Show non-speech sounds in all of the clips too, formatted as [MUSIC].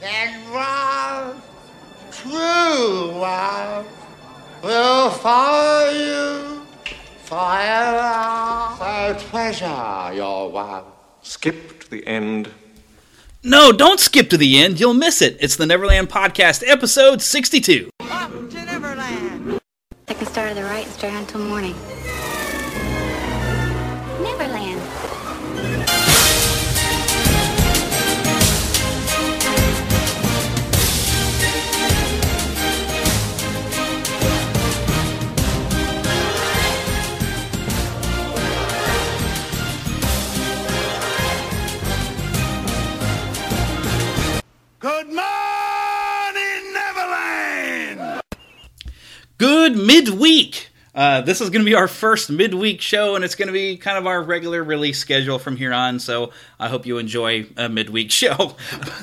That love, true love, will follow you forever. So treasure your love. Skip to the end. No, don't skip to the end. You'll miss it. It's the Neverland Podcast, episode 62. Up to Neverland. Take a start to the right and stay on until morning. Good morning, Neverland! Good midweek. Uh, this is going to be our first midweek show, and it's going to be kind of our regular release schedule from here on. So I hope you enjoy a midweek [LAUGHS] show.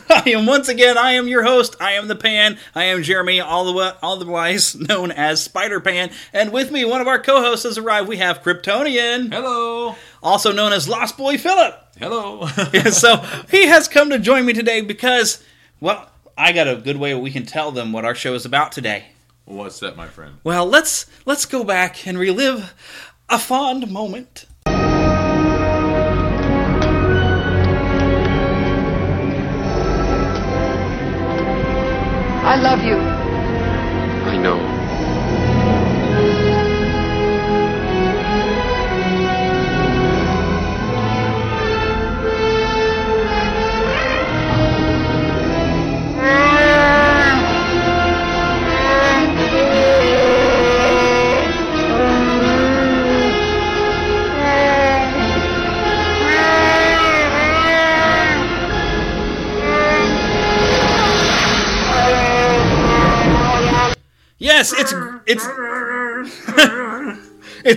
I am once again, I am your host. I am the Pan. I am Jeremy, all the otherwise [LAUGHS] known as Spider Pan, and with me, one of our co-hosts has arrived. We have Kryptonian, Hello. also known as Lost Boy Philip. Hello. [LAUGHS] So he has come to join me today because, well, I got a good way we can tell them what our show is about today. What's that, my friend? Well, let's let's go back and relive a fond moment. I love you.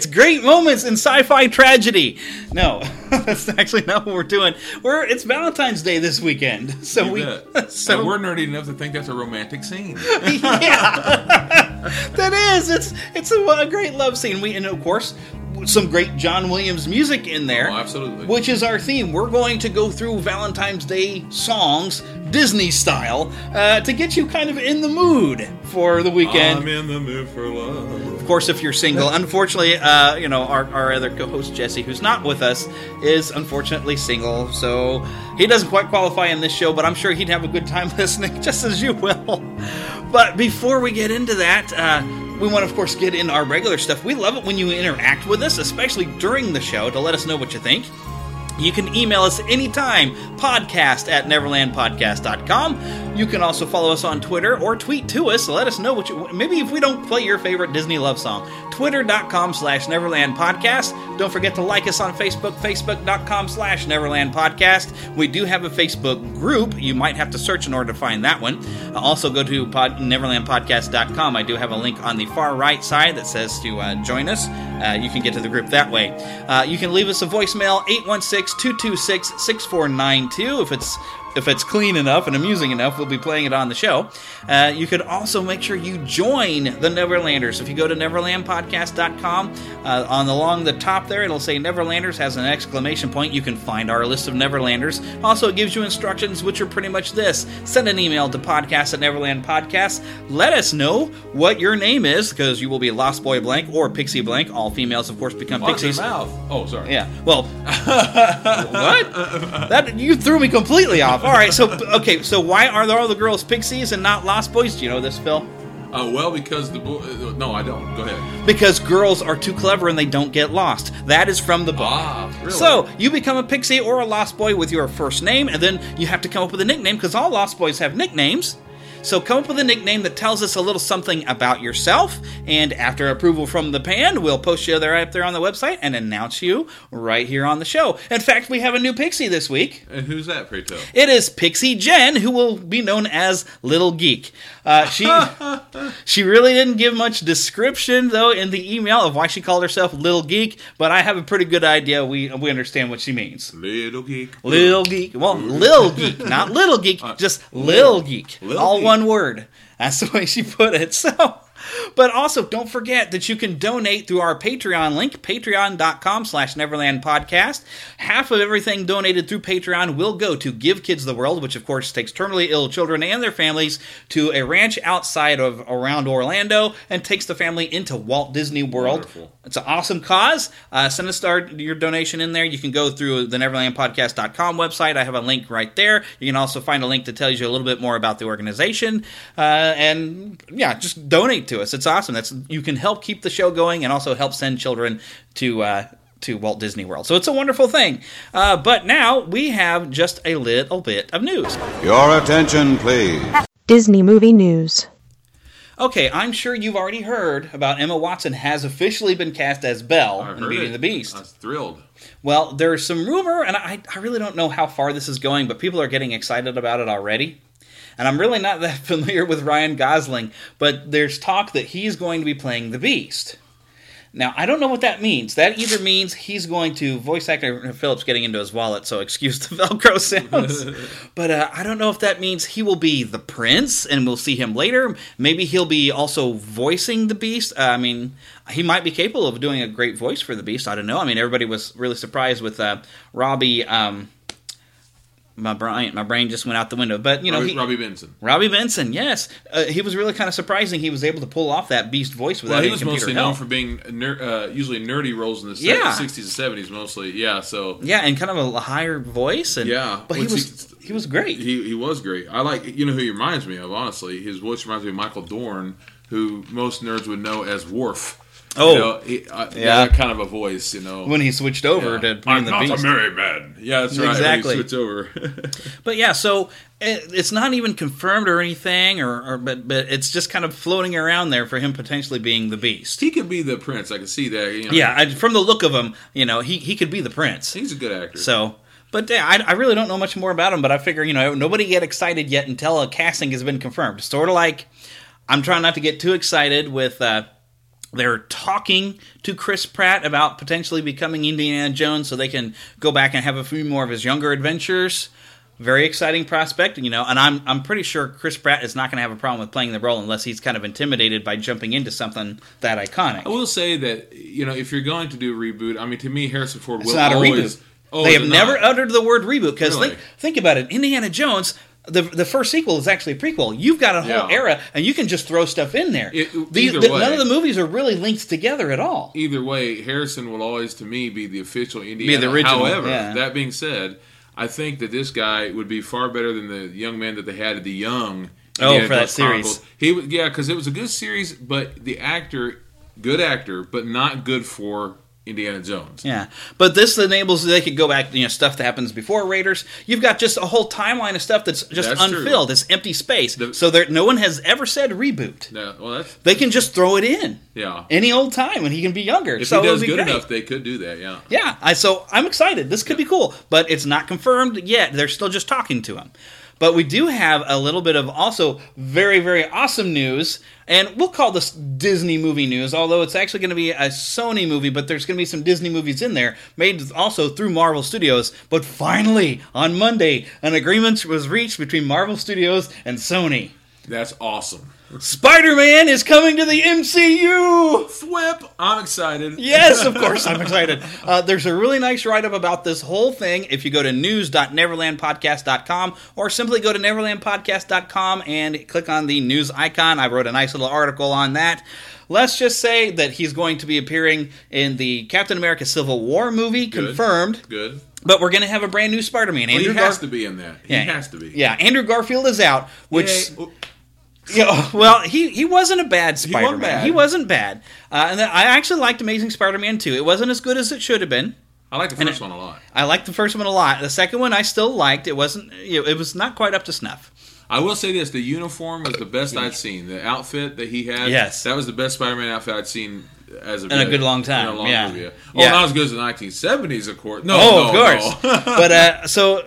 It's great moments in sci-fi tragedy. No, [LAUGHS] that's actually not what we're doing. We're it's Valentine's Day this weekend, [LAUGHS] so You we bet. [LAUGHS] so and we're nerdy enough to think that's a romantic scene. yeah, that is it's it's a, a great love scene. We and of course some great John Williams music in there. Oh, absolutely. Which is our theme. We're going to go through Valentine's Day songs, Disney style, uh, to get you kind of in the mood for the weekend. I'm in the mood for love. Of course, if you're single, unfortunately, uh, you know our, our other co-host Jesse, who's not with us, is unfortunately single, so he doesn't quite qualify in this show. But I'm sure he'd have a good time [LAUGHS] listening, just as you will. But before we get into that, uh, we want to, of course, get in our regular stuff. We love it when you interact with us, especially during the show, to let us know what you think. You can email us anytime, podcast at neverlandpodcast.com. You can also follow us on Twitter or tweet to us. Let us know what you, maybe if we don't play your favorite Disney love song. Twitter.com slash Neverland Podcast. Don't forget to like us on Facebook, Facebook.com slash Neverland Podcast. We do have a Facebook group. You might have to search in order to find that one. Uh, also, go to pod, NeverlandPodcast.com. I do have a link on the far right side that says to uh, join us. Uh, you can get to the group that way. Uh, you can leave us a voicemail 816-226-6492 if it's if it's clean enough and amusing enough, we'll be playing it on the show. Uh, you could also make sure you join the Neverlanders. If you go to neverlandpodcast.com, uh, on along the top there, it'll say Neverlanders has an exclamation point. You can find our list of Neverlanders. Also, it gives you instructions, which are pretty much this: send an email to podcast at Neverland Podcast. Let us know what your name is, because you will be Lost Boy Blank or Pixie Blank. All females, of course, become your pixies. mouth. Oh, sorry. Yeah. Well, [LAUGHS] what? That you threw me completely off. All right. So okay. So why are all the girls pixies and not lost boys? Do you know this, Phil? Uh, well, because the boy. Uh, no, I don't. Go ahead. Because girls are too clever and they don't get lost. That is from the book. Ah, really? So you become a pixie or a lost boy with your first name, and then you have to come up with a nickname because all lost boys have nicknames. So come up with a nickname that tells us a little something about yourself, and after approval from the pan, we'll post you there up there on the website and announce you right here on the show. In fact, we have a new pixie this week. And who's that, pray tell? It is Pixie Jen, who will be known as Little Geek. Uh, she [LAUGHS] she really didn't give much description though in the email of why she called herself Little Geek, but I have a pretty good idea. We we understand what she means. Little geek. Little Geek, well, Lil Geek, not Little Geek, [LAUGHS] just Lil Geek, Lil all Geek. one word. That's the way she put it. [LAUGHS] So. But also, don't forget that you can donate through our Patreon link, patreon.com slash Neverland Podcast. Half of everything donated through Patreon will go to Give Kids the World, which of course takes terminally ill children and their families to a ranch outside of around Orlando and takes the family into Walt Disney World. Wonderful. It's an awesome cause. Uh, send us our, your donation in there. You can go through the NeverlandPodcast.com website. I have a link right there. You can also find a link that tells you a little bit more about the organization. Uh, and yeah, just donate to us. It's awesome. That's you can help keep the show going and also help send children to. Uh, to Walt Disney World. So it's a wonderful thing. Uh, but now we have just a little bit of news. Your attention, please. Disney Movie News. Okay, I'm sure you've already heard about Emma Watson has officially been cast as Belle I in Beauty it. and the Beast. I was thrilled. Well, there's some rumor, and I, I really don't know how far this is going, but people are getting excited about it already. And I'm really not that [LAUGHS] familiar with Ryan Gosling, but there's talk that he's going to be playing the Beast. Now, I don't know what that means. That either means he's going to voice actor Phillips getting into his wallet, so [LAUGHS] excuse the Velcro sounds. [LAUGHS] but uh, I don't know if that means he will be the prince, and we'll see him later. Maybe he'll be also voicing the Beast. Uh, I mean, he might be capable of doing a great voice for the Beast. I don't know. I mean, everybody was really surprised with uh, Robby. Um, my brain, my brain just went out the window. But you know, Robby, he, Robby Benson. Robby Benson, yes, uh, he was really kind of surprising. He was able to pull off that Beast voice without Well, he any was computer mostly help. known for being ner- uh, usually nerdy roles in the Yeah. 60s and 70s, mostly. Yeah, so Yeah, and kind of a higher voice, and Yeah, but he was he was great. he he was great. I like you know who he reminds me of. Honestly, his voice reminds me of Michael Dorn, who most nerds would know as Worf. Oh. you know, he, uh, Yeah. kind of a voice. You know, when he switched over Yeah. to I'm the not Beast. a merry man. Yeah, that's right. Exactly. When he over. [LAUGHS] But yeah, so it, it's not even confirmed or anything, or, or but but it's just kind of floating around there for him potentially being the Beast. he could be the prince. I can see that. You know. Yeah, I, from the look of him, you know, he he could be the prince. he's a good actor. So, but yeah, I, I really don't know much more about him. But I figure, you know, nobody get excited yet until a casting has been confirmed. Sort of like I'm trying not to get too excited with. Uh, they're talking to Chris Pratt about potentially becoming Indiana Jones, so they can go back and have a few more of his younger adventures. Very exciting prospect, you know, and I'm I'm pretty sure Chris Pratt is not going to have a problem with playing the role unless he's kind of intimidated by jumping into something that iconic. I will say that you know if you're going to do a reboot, I mean to me Harrison Ford It's will not a reboot. Oh, they have never not? uttered the word reboot because Really? think, think about it. Indiana Jones, the the first sequel is actually a prequel. You've got a whole Yeah. era, and you can just throw stuff in there. It- The- the- way. none of the movies are really linked together at all. Either way, Harrison will always to me be the official Indiana. original, However, yeah. that being said, I think that this guy would be far better than the young man that they had at the young. Oh, Indiana for that Jones series. He was yeah, because it was a good series, but the actor, good actor, but not good for Indiana Jones. Yeah, but this enables they could go back, you know, stuff that happens before Raiders. You've got just a whole timeline of stuff that's just That's true. unfilled. It's empty space. so there, no one has ever said reboot. No, well, that's They can just throw it in yeah. any old time when he can be younger. If so he does good great. enough, they could do that. Yeah. Yeah, I so I'm excited. This could be cool, but it's not confirmed yet. They're still just talking to him. But we do have a little bit of also very very awesome news, and we'll call this Disney movie news. Although it's actually going to be a Sony movie, but there's going to be some Disney movies in there made also through Marvel Studios. But finally, on Monday, an agreement was reached between Marvel Studios and Sony. That's awesome. Spider-Man is coming to the MCU. Thwip! I'm excited. Yes, of [LAUGHS] course, I'm excited. Uh, there's a really nice write up about this whole thing. If you go to news.neverlandpodcast.com or simply go to neverlandpodcast.com and click on the news icon, I wrote a nice little article on that. Let's just say that he's going to be appearing in the Captain America Civil War movie, Good. confirmed. Good. But we're going to have a brand new Spider Man. Well, he Andrew has Gar- to be in that. He Yeah. has to be. Yeah, Andrew Garfield is out, which. Yay. [LAUGHS] Yeah, well, he, he wasn't a bad wasn't Spider Man. bad. He wasn't bad. Uh, and I actually liked Amazing Spider Man 2. It wasn't as good as it should have been. I like the first one a lot. I liked the first one a lot. The second one I still liked. It wasn't. You know, it was not quite up to snuff. I will say this: the uniform was the best I'd seen. The outfit that he had, Yes. that was the best Spider-Man outfit I'd seen as of In a good long time, In a long yeah. movie, Well, Yeah. not as good as the 1970s, of course. No, oh, no, of course. no. but uh, [LAUGHS] so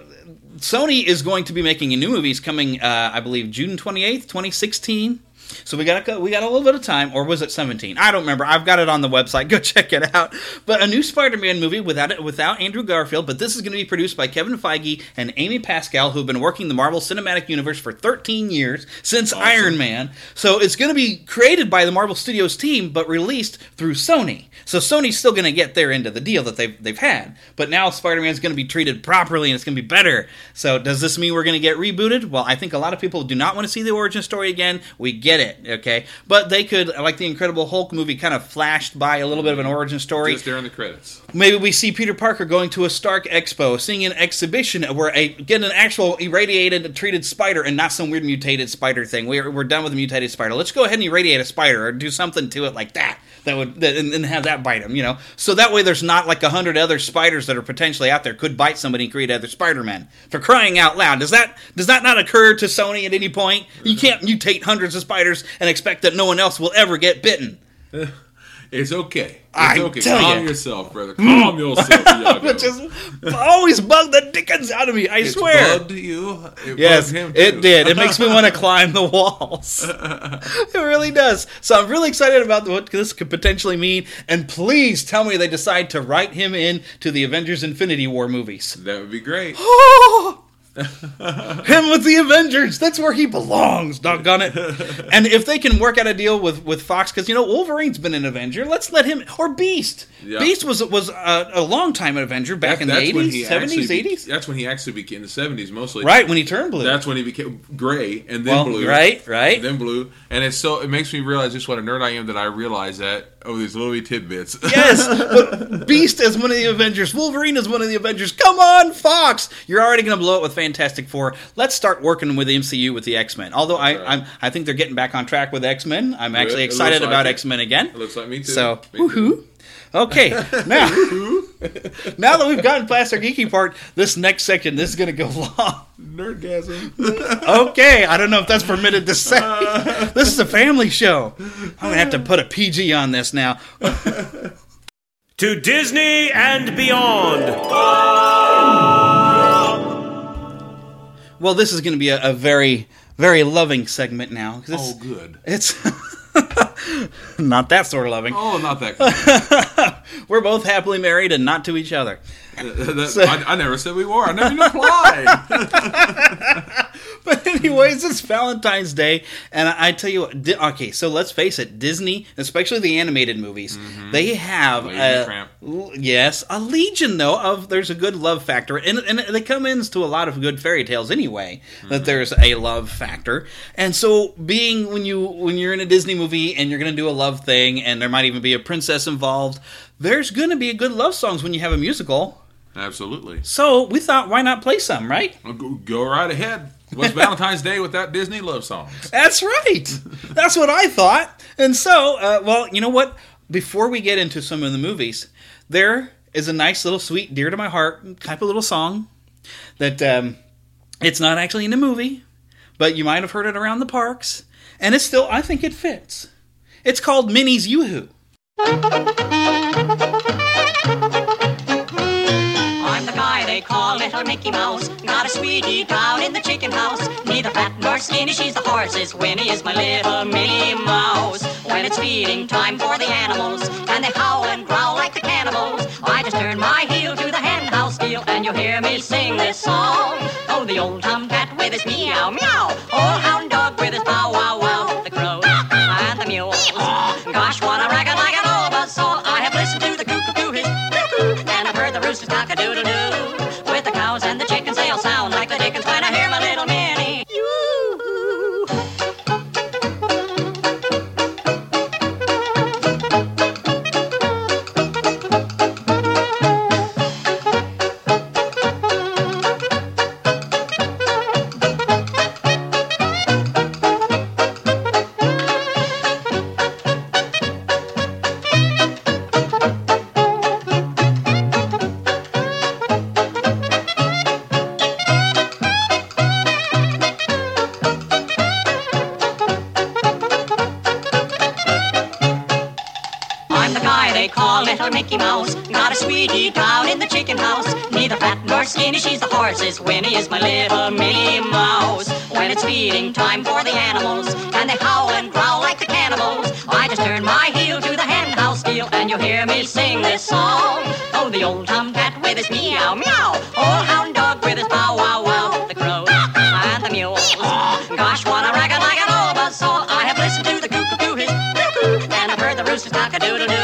Sony is going to be making a new movie. It's coming, uh, I believe, June twenty eighth, twenty sixteen. So we got a, we got a little bit of time, or was it seventeen? I don't remember. I've got it on the website. [LAUGHS] Go check it out. But a new Spider-Man movie without it, without Andrew Garfield. But this is going to be produced by Kevin Feige and Amy Pascal, who've been working the Marvel Cinematic Universe for thirteen years since Iron Man. So it's going to be created by the Marvel Studios team, but released through Sony. So Sony's still going to get their end of the deal that they've they've had. But now Spider-Man's going to be treated properly, and it's going to be better. So does this mean we're going to get rebooted? Well, I think a lot of people do not want to see the origin story again. We get it, okay? But they could, like the Incredible Hulk movie, kind of flashed by a little bit of an origin story. Just during the credits. Maybe we see Peter Parker going to a Stark Expo, seeing an exhibition where a get an actual irradiated, treated spider, and not some weird mutated spider thing. We're, we're done with the mutated spider. Let's go ahead and irradiate a spider or do something to it like that. That would that, and, and have that bite him, you know. So that way, there's not like a hundred other spiders that are potentially out there could bite somebody and create other Spider-Man. For crying out loud, does that does that not occur to Sony at any point? You can't mutate hundreds of spiders and expect that no one else will ever get bitten. It's okay. It's I okay. tell Calm ya. yourself, brother. Calm hmm. yourself, [LAUGHS] Iago. Which just always bugged the dickens out of me. I It's swear. bugged you. It Yes, bugged him too. it did. It makes me want to [LAUGHS] climb the walls. [LAUGHS] it really does. So I'm really excited about what this could potentially mean. And please tell me they decide to write him in to the Avengers Infinity War movies. That would be great. [GASPS] [LAUGHS] him with the Avengers. That's where he belongs, doggone it. and if they can work out a deal with, with Fox, because, you know, Wolverine's been an Avenger, let's let him. Or Beast. Yeah. Beast was was a, a long time Avenger back in the 80s, 70s, 80s. That's when he actually became in the seventies mostly. Right, when he turned blue. That's when he became gray and then Well, blue. right, right. And then blue. And it's so it makes me realize just what a nerd I am that I realize that oh these little tidbits. [LAUGHS] Yes, but Beast is one of the Avengers. Wolverine is one of the Avengers. Come on, Fox! You're already going to blow it with Fantastic Four. Let's start working with the MCU with the X Men. Although I, right. I'm, I think they're getting back on track with X Men. I'm actually excited like about. X Men again. It looks like me too. So, Me too. Okay, [LAUGHS] now, now that we've gotten past our geeky part, this next section this is going to go long. Nerdgasm. Okay, I don't know if that's permitted to say. [LAUGHS] This is a family show. I'm going to have to put a PG on this now. [LAUGHS] To Disney and beyond. Well, this is going to be a, a very, very loving segment now. 'cause Oh It's, good. it's [LAUGHS] not that sort of loving. Oh not that. [LAUGHS] We're both happily married and not to each other. That- I, I never said we were. I never even applied. [LAUGHS] [LAUGHS] But anyways, it's Valentine's Day, and I, I tell you what. Di- okay, so let's face it, Disney, especially the animated movies, they have Mm-hmm. A, Tramp. yes a legion though of there's a good love factor, and and they come into a lot of good fairy tales anyway. Mm-hmm. That there's a love factor, and so being when you when you're in a Disney movie and you're going to do a love thing, and there might even be a princess involved, there's going to be a good love songs when you have a musical. Absolutely. So we thought, why not play some, right? Go, right ahead. What's [LAUGHS] Valentine's Day without Disney love songs? That's right. That's what I thought. And so, uh, well, you know what? Before we get into some of the movies, there is a nice little sweet, dear to my heart type of little song that um, it's not actually in the movie, but you might have heard it around the parks, and it's still I think it fits. It's called Minnie's Yoo-Hoo. They call Little Mickey Mouse. Got a sweetie down in the chicken house. Neither fat nor skinny, she's the horse's. Winnie is my little Minnie Mouse. When it's feeding time for the animals, and they howl and growl like the cannibals, I just turn my heel to the hen house deal, and you'll hear me sing this song. Oh, the old tomcat with his meow meow, old hound dog with his bow wow wow, the crow and the mule. Gosh, what a racket like an old buzzsaw. I have listened to the cuckoo his cuckoo, and I've heard the rooster's cock a doodle doo. Mouse. Got a sweetie down in the chicken house. Neither fat nor skinny, she's the horse's. Winnie is my little Minnie Mouse. When it's feeding time for the animals, and they howl and growl like the cannibals, I just turn my heel to the hen house deal, and you'll hear me sing this song. Oh, the old tomcat with his meow meow, old hound dog with his bow wow wow, the crow and the mule. Gosh, what a racket like an old buzzsaw. I have listened to the cuckoo his cuckoo, and I've heard the rooster's cock a doodle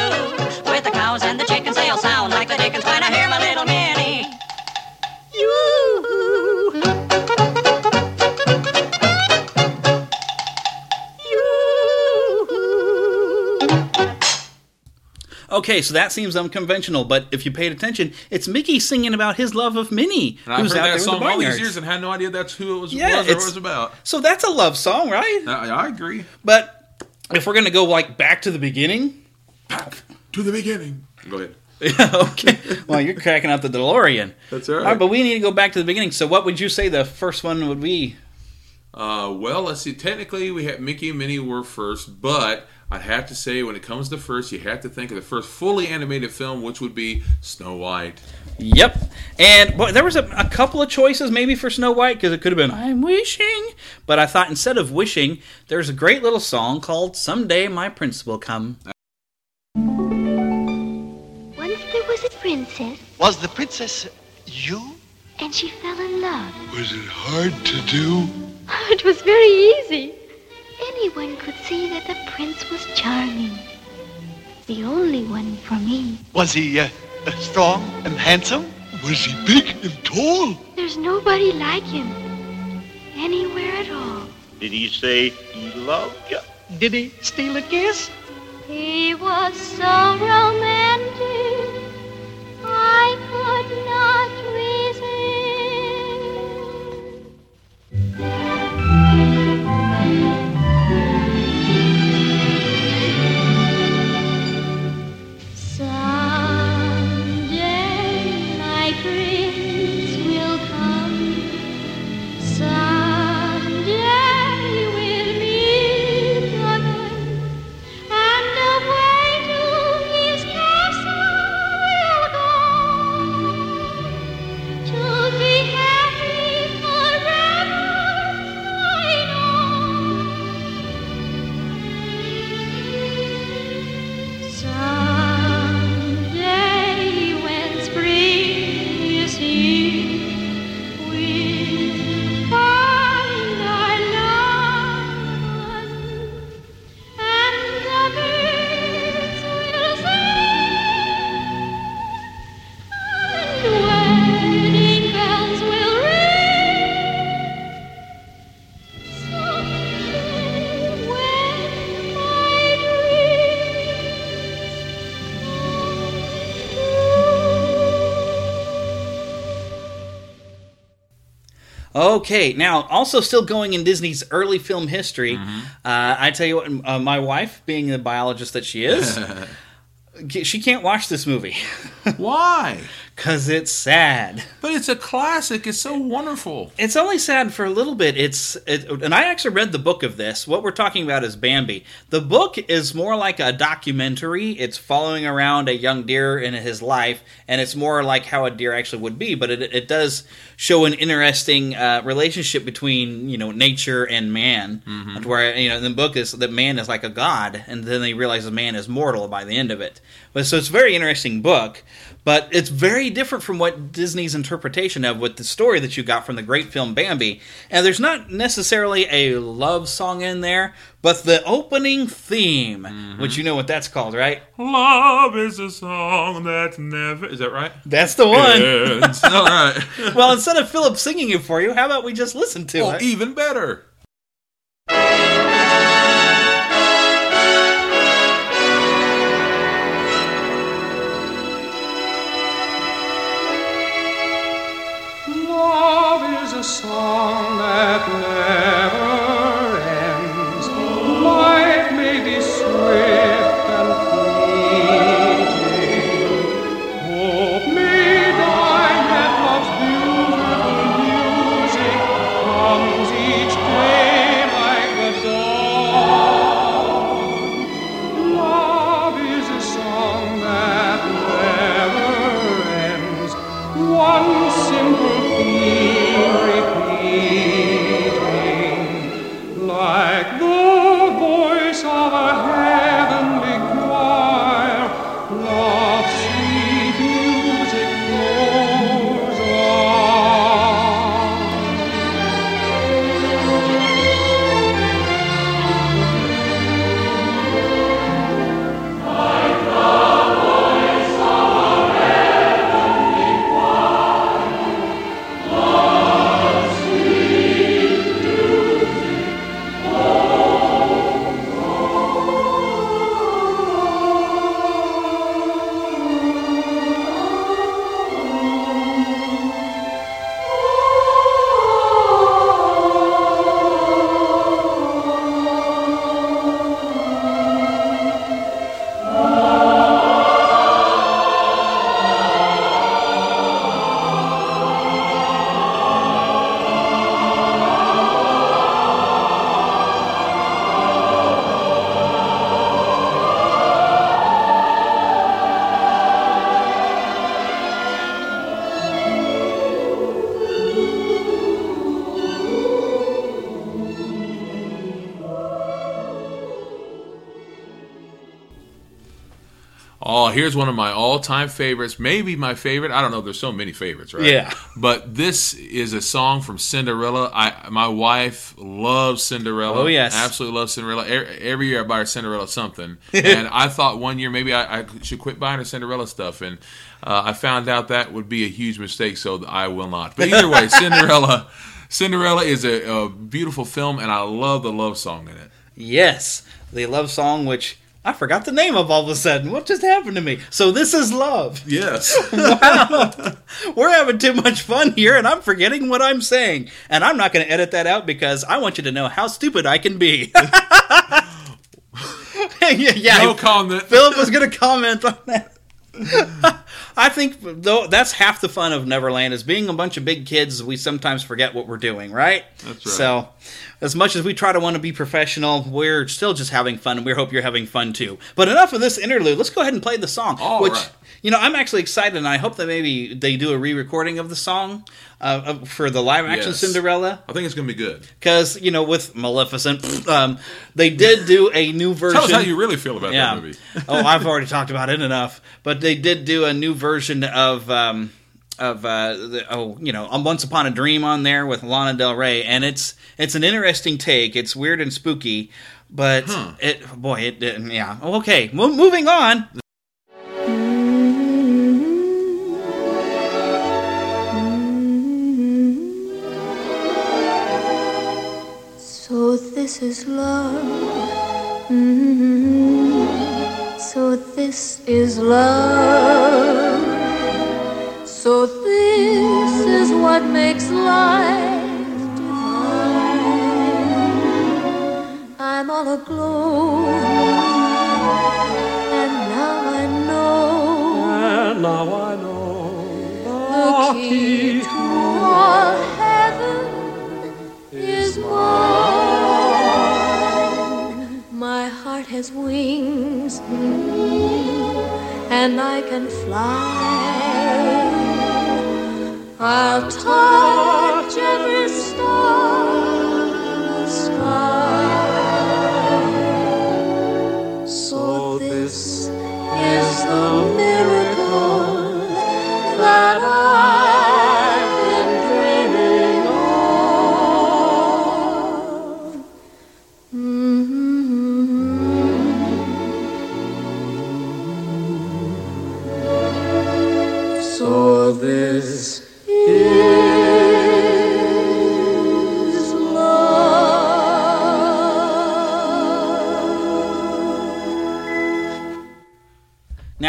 Okay, so that seems unconventional, but if you paid attention, it's Mickey singing about his love of Minnie, And I've who's heard out there that with the song all these years and had no idea that's who it was, Yeah, was or it's- was about. So that's a love song, right? I, I agree. But if we're gonna go like back to the beginning, back To the beginning. Go ahead. yeah, [LAUGHS] okay. Well, you're cracking up the DeLorean. That's all All right. right, but we need to go back to the beginning. So, what would you say the first one would be? Uh, well, let's see. Technically, we had Mickey and Minnie were first, but I'd have to say when it comes to first, you have to think of the first fully animated film, which would be Snow White. Yep. And boy, there was a, a couple of choices maybe for Snow White because it could have been I'm wishing, but I thought instead of wishing, there's a great little song called "Someday My Prince Will Come." Once there was a princess, Was the princess you? and she fell in love. Was it hard to do? [LAUGHS] It was very easy. Anyone could see that the prince was charming. The only one for me. Was he uh, strong and handsome? Was he big and tall? There's nobody like him. Anywhere at all. Did he say he loved you? Did he steal a kiss? He was so romantic. Okay, now also still going in Disney's early film history. Uh, I tell you what, uh, my wife, being the biologist that she is, [LAUGHS] she can't watch this movie Why? Because it's sad. But it's a classic. It's so wonderful. It's only sad for a little bit. It's it, and I actually read the book of this. What we're talking about is Bambi. The book is more like a documentary. It's following around a young deer in his life, and it's more like how a deer actually would be. But it, it does show an interesting uh, relationship between you know nature and man, Mhm. where you know in the book is that man is like a god, and then they realize the man is mortal by the end of it. But so it's a very interesting book. But it's very different from what Disney's interpretation of with the story that you got from the great film Bambi. And there's not necessarily a love song in there, but the opening theme, mm-hmm. which you know what that's called, right? Love is a song that never. Is that right? That's the one. All right. [LAUGHS] well, instead of Philip singing it for you, how about we just listen to Oh, it? even better. Oh, here's one of my all-time favorites. Maybe my favorite. I don't know. There's so many favorites, right? Yeah. But this is a song from Cinderella. I my wife loves Cinderella. Oh, yes. absolutely loves Cinderella. Every year I buy her Cinderella something, [LAUGHS] and I thought one year maybe I, I should quit buying her Cinderella stuff, and uh, I found out that would be a huge mistake. So I will not. But either way, [LAUGHS] Cinderella. Cinderella is a, a beautiful film, and I love the love song in it. Yes, the love song, which I forgot the name of all of a sudden. What just happened to me? So this is love. Yes. [LAUGHS] [LAUGHS] wow. We're having too much fun here, and I'm forgetting what I'm saying. And I'm not going to edit that out because I want you to know how stupid I can be. [LAUGHS] yeah, yeah. No comment. Philip was going to comment on that. I think though that's half the fun of Neverland is being a bunch of big kids. We sometimes forget what we're doing, right? That's right. So, as much as we try to want to be professional, we're still just having fun, and we hope you're having fun too. But enough of this interlude. Let's go ahead and play the song. All which right. You know, I'm actually excited, and I hope that maybe they do a re-recording of the song uh, for the live-action Yes. Cinderella. I think it's going to be good. Because you know, with Maleficent, [CLEARS THROAT] um, they did do a new version. Tell us how you really feel about Yeah. that movie. [LAUGHS] oh, I've already talked about it enough. But they did do a new version of um, of uh, the, oh, you know, Once Upon a Dream on there with Lana Del Rey, and it's it's an interesting take. It's weird and spooky, but it boy, it, it yeah. Okay, Mo- moving on. this is love. Mm-hmm. So this is love. So this is what makes life divine. I'm all aglow. And now I know. And now I know. The key to all Has wings, and I can fly. I'll touch every star in the sky. So this is the miracle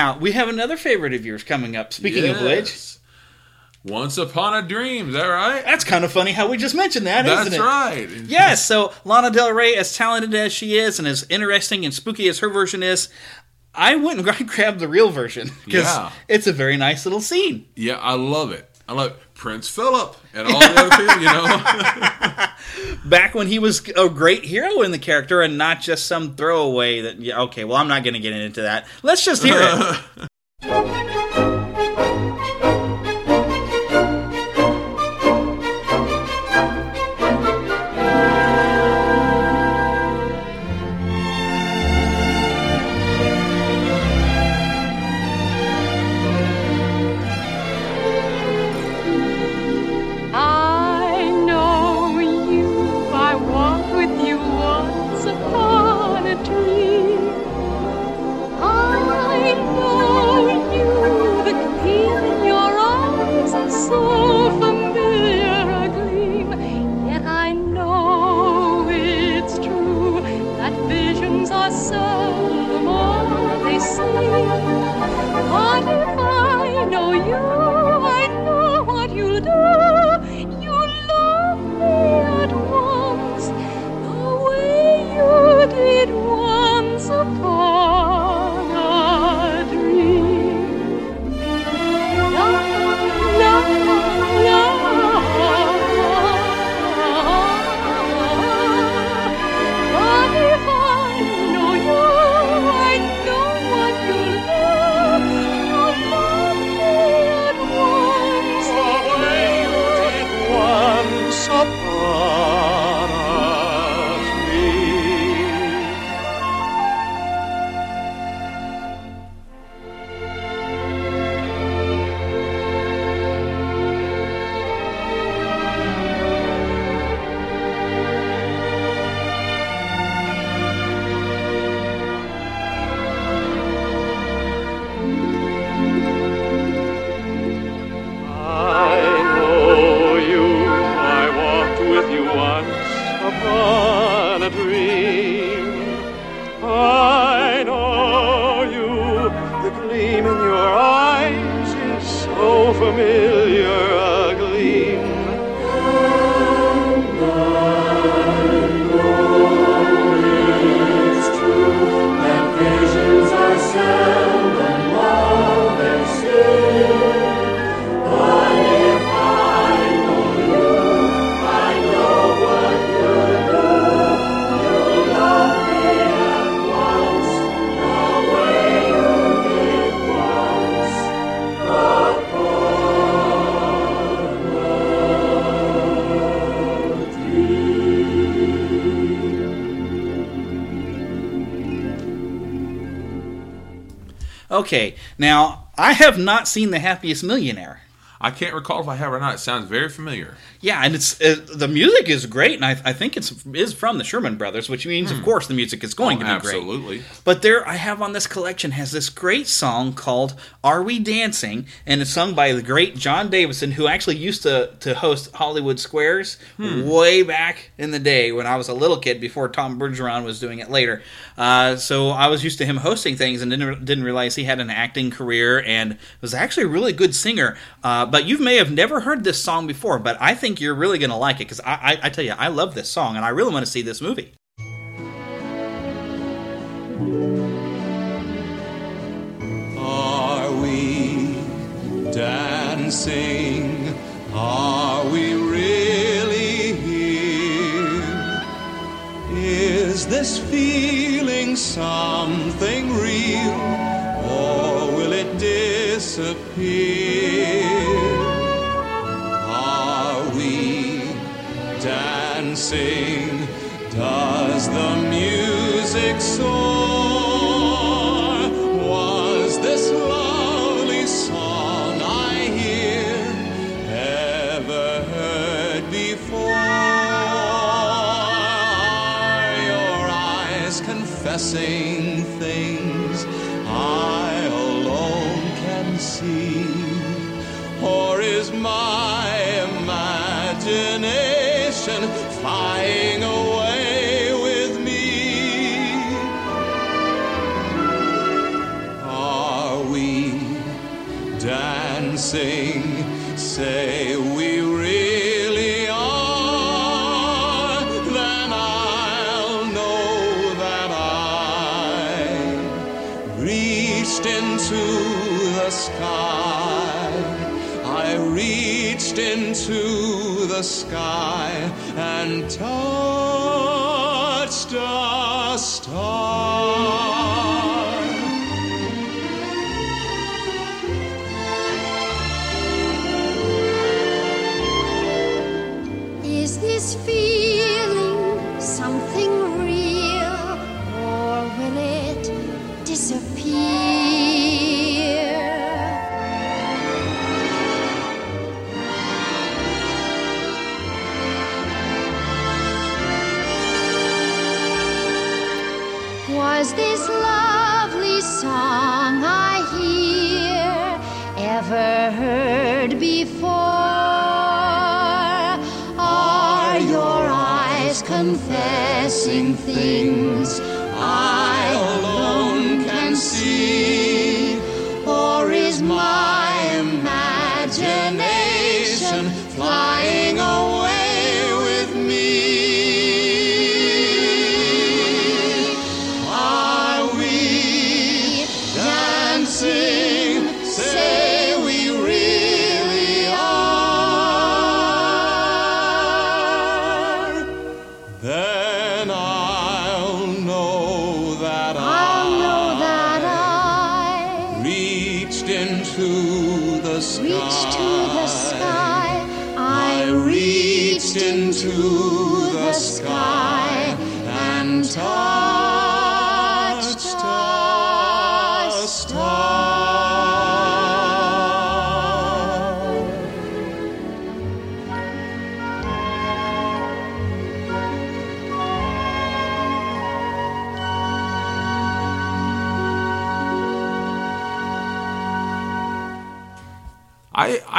Now, we have another favorite of yours coming up. Speaking of which, Once Upon a Dream, is that right? that's kind of funny how we just mentioned that, That's not it? right. Yes, so Lana Del Rey, as talented as she is and as interesting and spooky as her version is, I went and [LAUGHS] grabbed the real version because Yeah. it's a very nice little scene. Yeah, I love it. I love Prince Philip and all the other people, you know. [LAUGHS] Back when he was a great hero in the character and not just some throwaway that, okay, well, I'm not going to get into that. Let's just hear it. [LAUGHS] Okay, now, I have not seen The Happiest Millionaire. I can't recall if I have or not. It sounds very familiar. Yeah, and it's uh, the music is great, and I, I think it's is from the Sherman Brothers, which means, of course, the music is going Hmm. Oh, to be great. absolutely. But there, I have on this collection has this great song called "Are We Dancing," and it's sung by the great John Davidson, who actually used to to host Hollywood Squares Hmm. way back in the day when I was a little kid, before Tom Bergeron was doing it later. Uh, so I was used to him hosting things, and didn't didn't realize he had an acting career and was actually a really good singer. Uh, but you may have never heard this song before, but I think you're really going to like it because I, I, I tell you, I love this song and I really want to see this movie. Are we dancing? Are we really here? Is this feeling something real? It disappear? Are we dancing? Does the music soar? Was this lovely song I hear ever heard before? Are your eyes confessing is my sky and touched a star.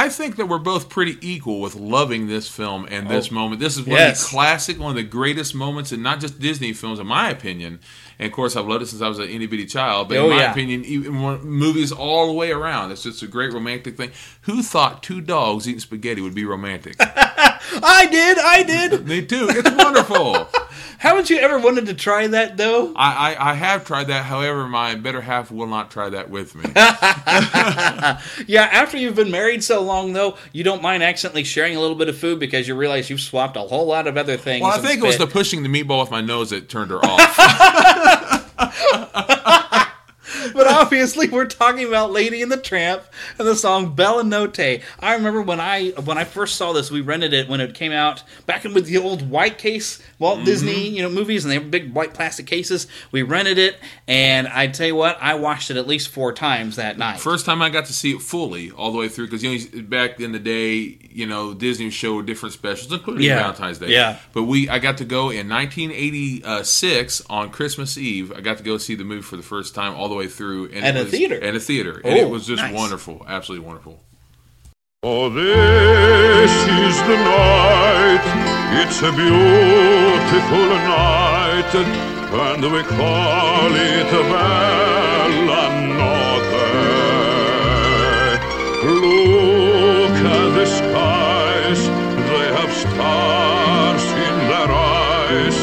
I, think that we're both pretty equal with loving this film and this Oh, moment. This is one yes. of the classic, one of the greatest moments in not just Disney films, in my opinion. And of course, I've loved it since I was an itty bitty child. But Oh, in my yeah. opinion, even movies all the way around. It's just a great romantic thing. Who thought two dogs eating spaghetti would be romantic? [LAUGHS] I did, I did. [LAUGHS] Me too. It's wonderful. [LAUGHS] Haven't you ever wanted to try that though? I, I, I have tried that. However, my better half will not try that with me. [LAUGHS] Yeah, after you've been married so long though, you don't mind accidentally sharing a little bit of food because you realize you've swapped a whole lot of other things. Well, I think it was the pushing the meatball with my nose that turned her off. [LAUGHS] But obviously, we're talking about Lady and the Tramp and the song Bella Notte. I remember when I when I first saw this, we rented it when it came out back in with the old white case Walt Mm-hmm. Disney, you know, movies, and they have big white plastic cases. We rented it, and I tell you what, I watched it at least four times that night. First time I got to see it fully, all the way through, because you know back in the day, you know Disney showed different specials, including Yeah. Valentine's Day. Yeah. But we, I got to go in 1986 on Christmas Eve. I got to go see the movie for the first time, all the way through, and At it a was, theater. At a theater, and Oh, it was just nice. wonderful, absolutely wonderful. Oh, this is the night. It's a beautiful night, and we call it a Bella Notte. Look at the skies, they have stars in their eyes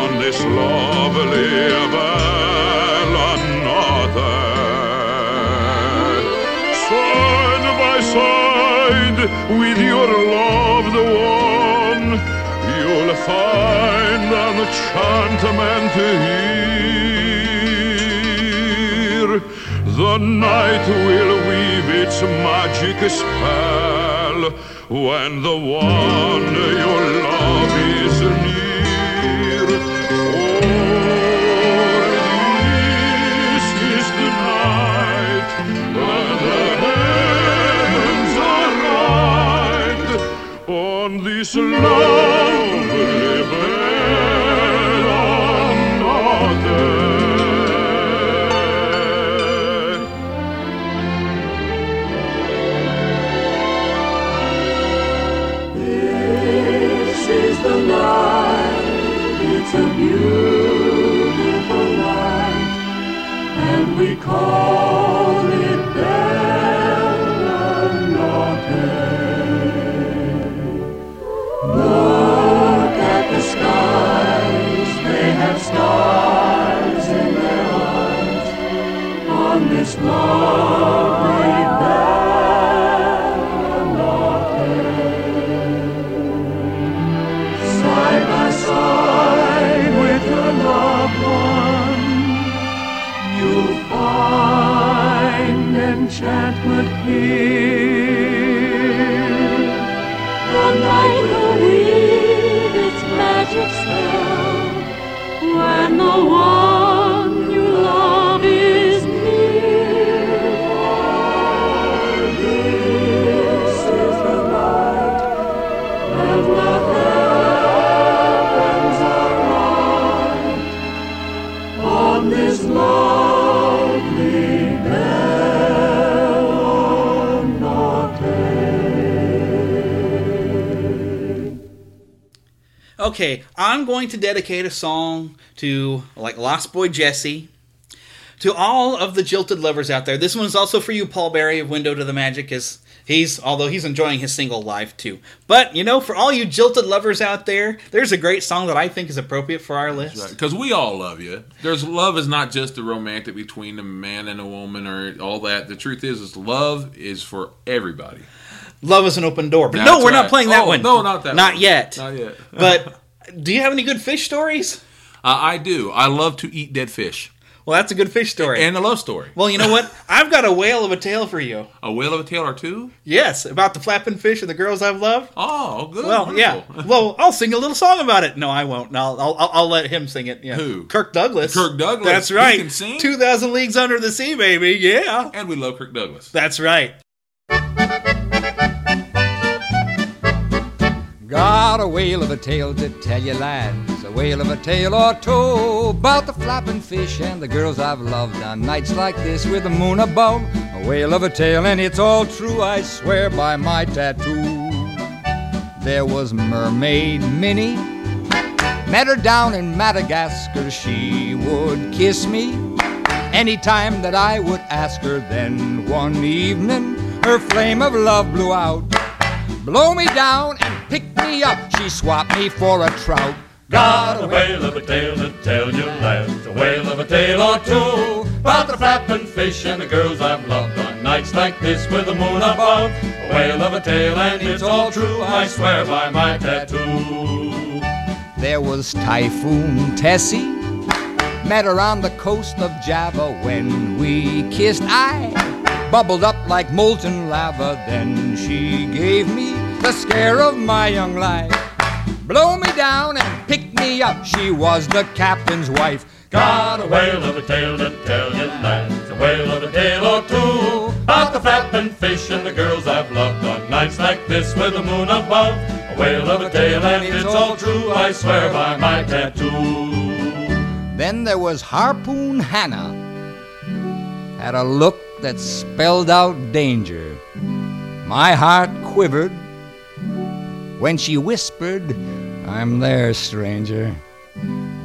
on this lovely Bella with your loved one, you'll find an enchantment here. The night will weave its magic spell when the one you love is this lovely Okay, I'm going to dedicate a song to like Lost Boy Jesse, to all of the jilted lovers out there. This one's also for you, Paul Berry of Window to the Magic, is he's although he's enjoying his single life too. But you know, for all you jilted lovers out there, there's a great song that I think is appropriate for our list. Because we all love you. There's love is not just a romantic between a man and a woman or all that. The truth is, is love is for everybody. Love is an open door. But That's no, we're not playing that Oh, one. no, not that Not one. yet. Not yet. but [LAUGHS] do you have any good fish stories? Uh, I do. I love to eat dead fish. Well, that's a good fish story. And a love story. Well, you know what? [LAUGHS] I've got a whale of a tale for you. A whale of a tale or two? Yes, about the flapping fish and the girls I've loved. Oh, good. Well, yeah. [LAUGHS] Well, I'll sing a little song about it. No, I won't. No, I'll, I'll, I'll let him sing it. Yeah. Who? Kirk Douglas. Kirk Douglas. That's He right. can sing? 2,000 Leagues Under the Sea, baby. Yeah. And we love Kirk Douglas. That's right. Got a whale of a tale to tell you, lads. A whale of a tale or two about the flapping fish and the girls I've loved on nights like this with the moon above. A whale of a tale, and it's all true, I swear by my tattoo. There was Mermaid Minnie. Met her down in Madagascar. She would kiss me anytime that I would ask her. Then one evening, her flame of love blew out. Blow me down and pick me up. She swapped me for a trout. Got a whale of a tale to tell you, lads. A whale of a tale or two about the flapping fish and the girls I've loved on nights like this with the moon above. A whale of a tale, and it's all true. I swear by my tattoo. There was Typhoon Tessie. Met her on the coast of Java when we kissed. I bubbled up like molten lava. Then she gave me the scare of my young life. Blow me down and pick me up. She was the captain's wife. Got a whale of a tale to tell you, lads. A whale of a tale or two about the flapping fish and the girls I've loved on nights like this with the moon above. A whale of a tale, and it's all true. I swear by my tattoo. Then there was Harpoon Hannah. Had a look that spelled out danger. My heart quivered when she whispered, I'm there, stranger.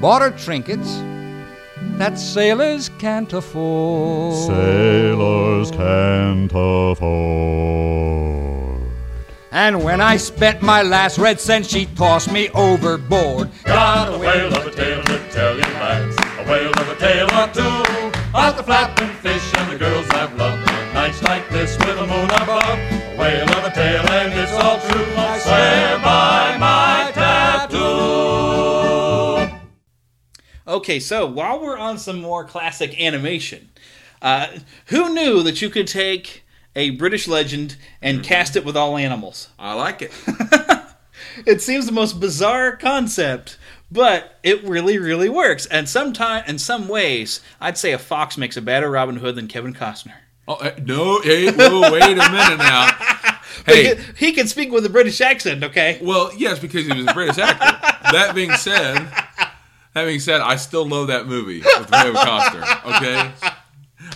Bought her trinkets that sailors can't afford. Sailors can't afford. And when I spent my last red cent, she tossed me overboard. Got a whale of a tale to tell you, lads. A whale of a tale or two about the flapping fish and the girls I've loved. Nights like this with the moon above, a whale of a tale, and it's all true. I swear by my tattoo. Okay, so while we're on some more classic animation, uh, who knew that you could take a British legend and mm-hmm. cast it with all animals? I like it. [LAUGHS] it seems the most bizarre concept but it really, really works. And sometime, in some ways, I'd say a fox makes a better Robin Hood than Kevin Costner. Oh eh, no! Hey, whoa, wait a minute now. [LAUGHS] Hey, he, he can speak with a British accent, okay? well, yes, because he was a British actor. that being said, that being said, I still love that movie with Kevin Costner. Okay,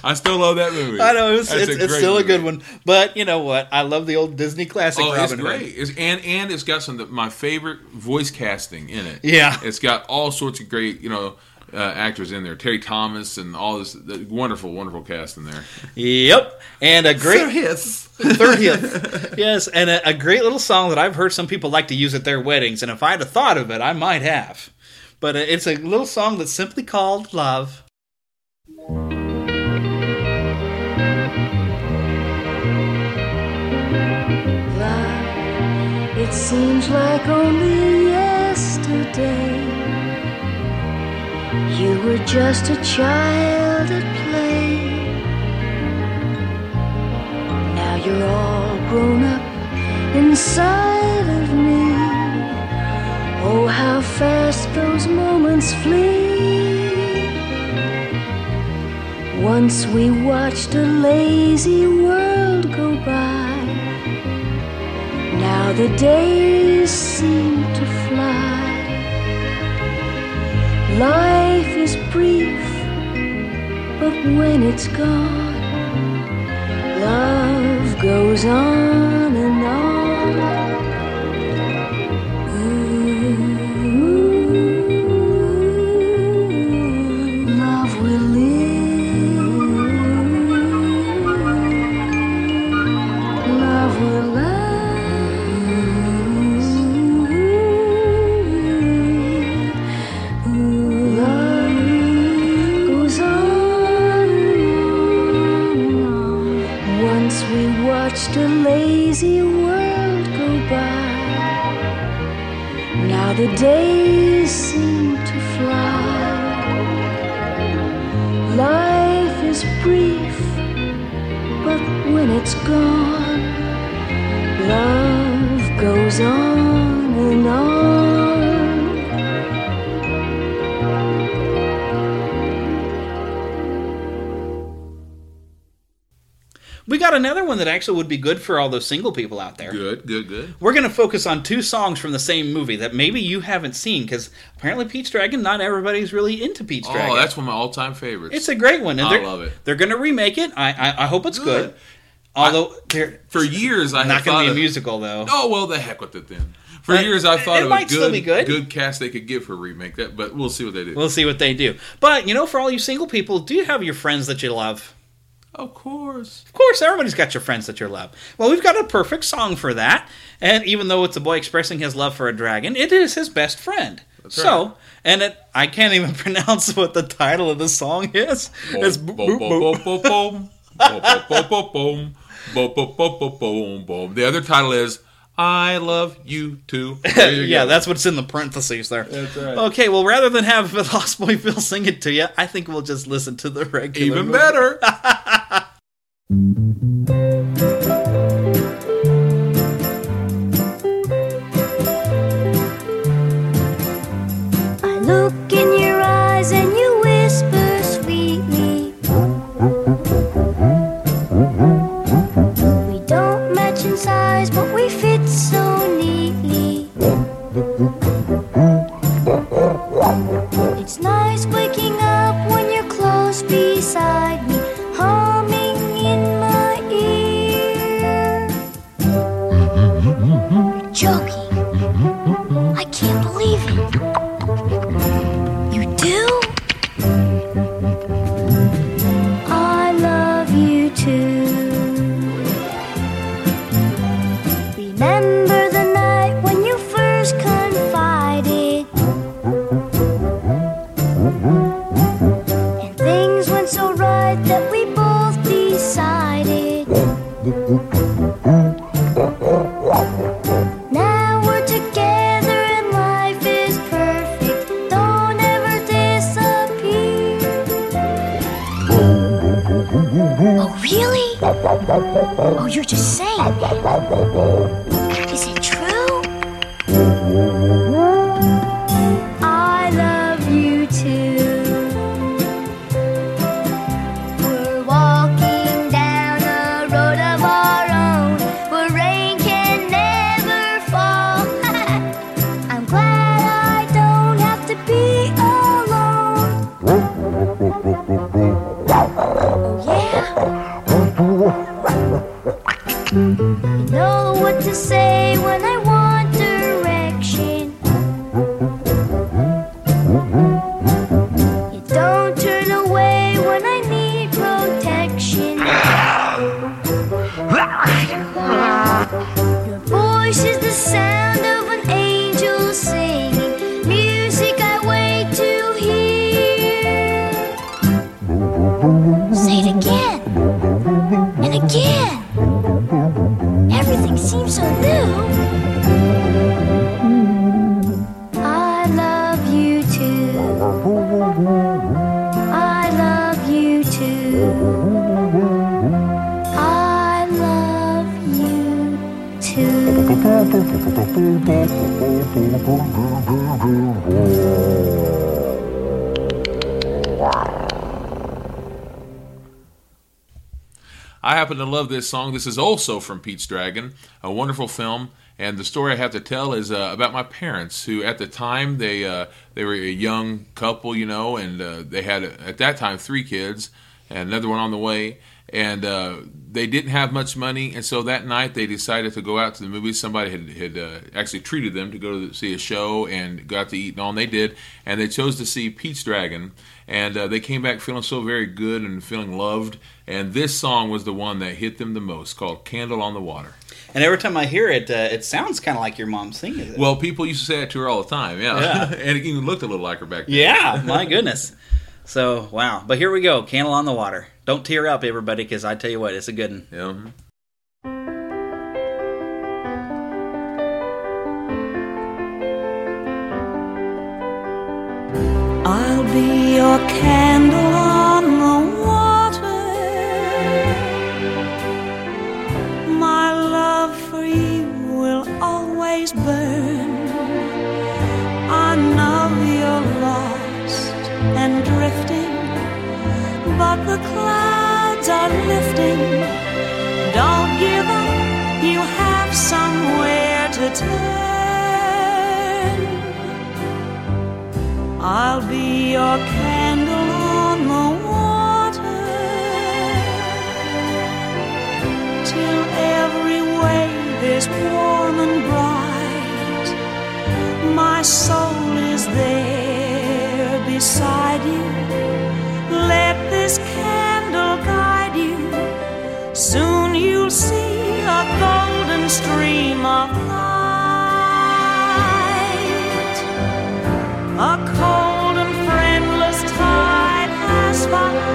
I still love that movie. I know it's, That's it's, it's great still a good one, but you know what? I love the old Disney classic Oh, Robin it's great. Hood. It's, and and it's got some of my favorite voice casting in it. Yeah. it's got all sorts of great you know uh, actors in there. Terry Thomas and all this the wonderful, wonderful cast in there. Yep, and a great Thirtieth. thirtieth, [LAUGHS] yes, and a, a great little song that I've heard some people like to use at their weddings, and if I'd have thought of it, I might have. But uh, it's a little song that's simply called "Love." It seems like only yesterday you were just a child at play. Now you're all grown up inside of me. Oh, how fast those moments flee. Once we watched a lazy world go by. Now the days seem to fly. Life is brief, but when it's gone, love goes on and on. Actually would be good for all those single people out there. Good, good, good. We're going to focus on two songs from the same movie that maybe you haven't seen because apparently Pete's Dragon, not everybody's really into Pete's Oh, Dragon. Oh, that's one of my all-time favorites. It's a great one. And I love it. They're going to remake it. I, I I hope it's good. Although they're For years, I not going to be a musical though. Oh well, the heck with it then. For years, I thought it a might good, still be good. good cast they could give for a remake. That, but we'll see what they do. We'll see what they do. But you know, for all you single people, do you have your friends that you love? Of course. Of course, everybody's got your friends that you love. Well, we've got a perfect song for that. And even though it's a boy expressing his love for a dragon, it is his best friend. so, right. and it, I can't even [LAUGHS] pronounce what the title of the song is. It's Boom, boop, boom, boop, boom, boop. boom, boom, boom, boom, boom, boom, boom, boom, boom, boom, boom, boom. The other title is "I Love You Too." [LAUGHS] You yeah, go. that's what's in the parentheses there. That's right. Okay, well, rather than have [LAUGHS] Lost Boy Phill sing it to you, I think we'll just listen to the regular. even movie. better. [LAUGHS] Oh, you're just saying Is it true? Know what to say when I love this song. This is also from Pete's Dragon, a wonderful film. And the story I have to tell is uh, about my parents, who at the time they uh, they were a young couple, you know, and uh, they had at that time three kids and another one on the way. And uh, they didn't have much money, and so that night they decided to go out to the movies. Somebody had, had uh, actually treated them to go to see a show and got to eat and all, and they did. And they chose to see Pete's Dragon, and uh, they came back feeling so very good and feeling loved. And this song was the one that hit them the most, called "Candle on the Water." And every time I hear it, uh, it sounds kind of like your mom singing it. Well, people used to say that to her all the time, yeah. Yeah. [LAUGHS] and it even looked a little like her back then. Yeah, my [LAUGHS] goodness. So, wow. But here we go. Candle on the water. Don't tear up, everybody, because I tell you what, it's a good one. Yeah. Mm-hmm. I'll be your candle on the water. My love for you will always burn. I know you're lost and drifting, but the clouds are lifting. Don't give up, you have somewhere to turn. I'll be your candle on the water till every wave is warm and bright. My soul is there beside you. Let this candle guide you. Soon you'll see a golden stream of light. A cold and friendless tide has found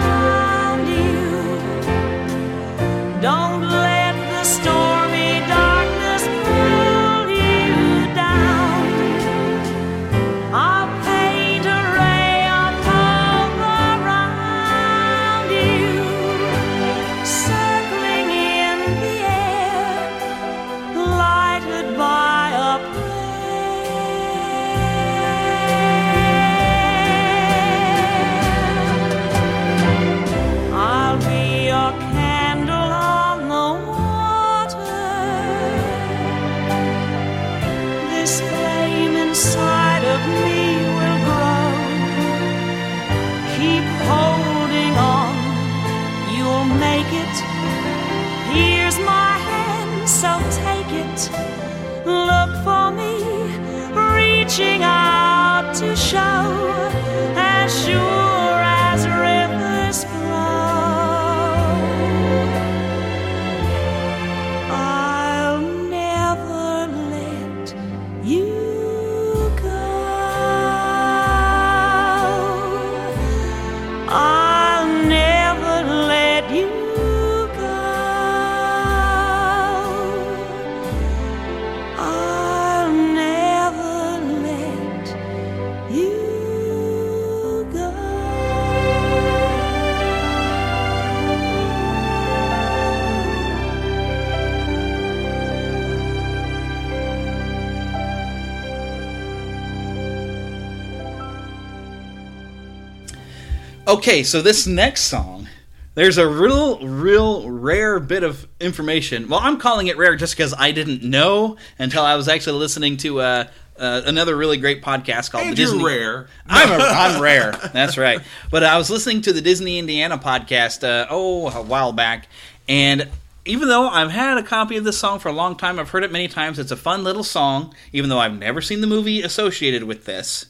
Okay, so this next song, there's a real, real rare bit of information. Well, I'm calling it rare just because I didn't know until I was actually listening to uh, uh, another really great podcast called And the you're Disney. rare. I'm a, [LAUGHS] I'm rare. That's right. But I was listening to the Disney Indiana podcast. Uh, oh, a while back, and even though I've had a copy of this song for a long time, I've heard it many times. It's a fun little song, even though I've never seen the movie associated with this.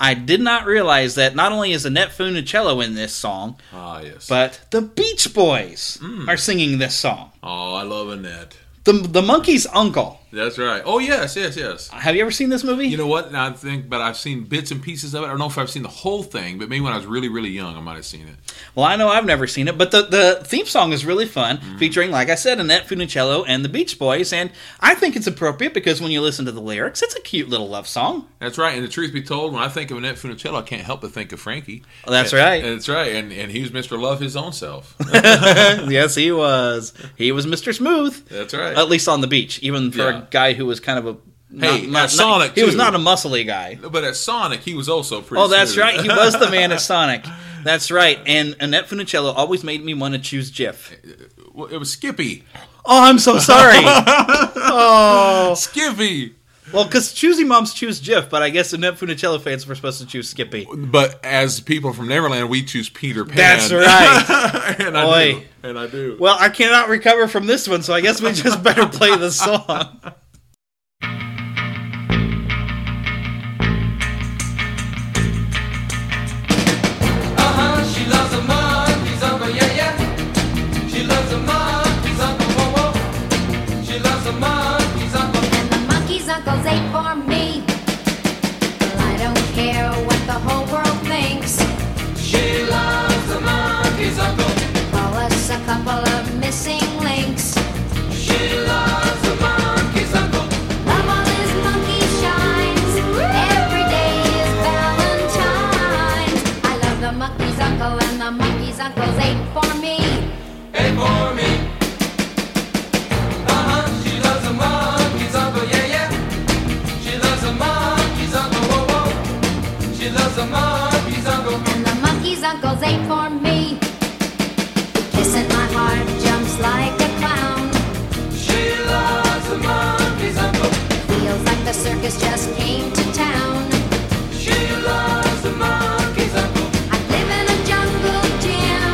I did not realize that not only is Annette Funicello in this song, Ah, yes. but the Beach Boys Mm. are singing this song. Oh, I love Annette. The the monkey's uncle. That's right. Oh, yes, yes, yes. Have you ever seen this movie? You know what? Now I think, but I've seen bits and pieces of it. I don't know if I've seen the whole thing, but maybe when I was really, really young, I might have seen it. Well, I know I've never seen it, but the, the theme song is really fun, Mm-hmm. featuring, like I said, Annette Funicello and the Beach Boys, and I think it's appropriate because when you listen to the lyrics, it's a cute little love song. That's right. And the truth be told, when I think of Annette Funicello, I can't help but think of Frankie. Oh, that's And- right. That's right. And and he was Mr. Love his own self. [LAUGHS] yes, he was. He was Mr. Smooth. That's right. At least on the beach, even for Yeah. Guy who was kind of a. Hey, at Sonic, He was not a muscly guy. But at Sonic, he was also pretty. Oh, that's smooth. right. He was the man at [LAUGHS] Sonic. That's right. And Annette Funicello always made me want to choose Jif. Well, it was Skippy. Oh, I'm so sorry. [LAUGHS] oh, Skippy. Well, because choosy moms choose Jif, but I guess Annette Funicello fans were supposed to choose Skippy. But as people from Neverland, we choose Peter Pan. That's [LAUGHS] right. and I Boy. do. And I do. Well, I cannot recover from this one, so I guess we just better play the song. [LAUGHS] the whole world uncle, I live in a jungle gym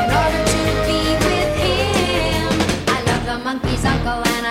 in order to be with him. I love the monkeys, uncle, and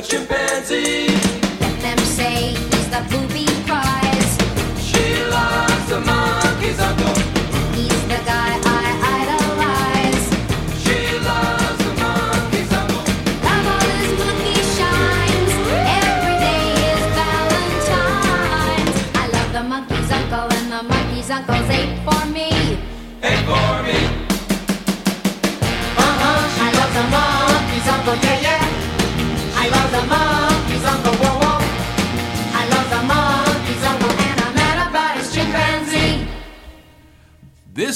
a chimpanzee. let them say he's the booby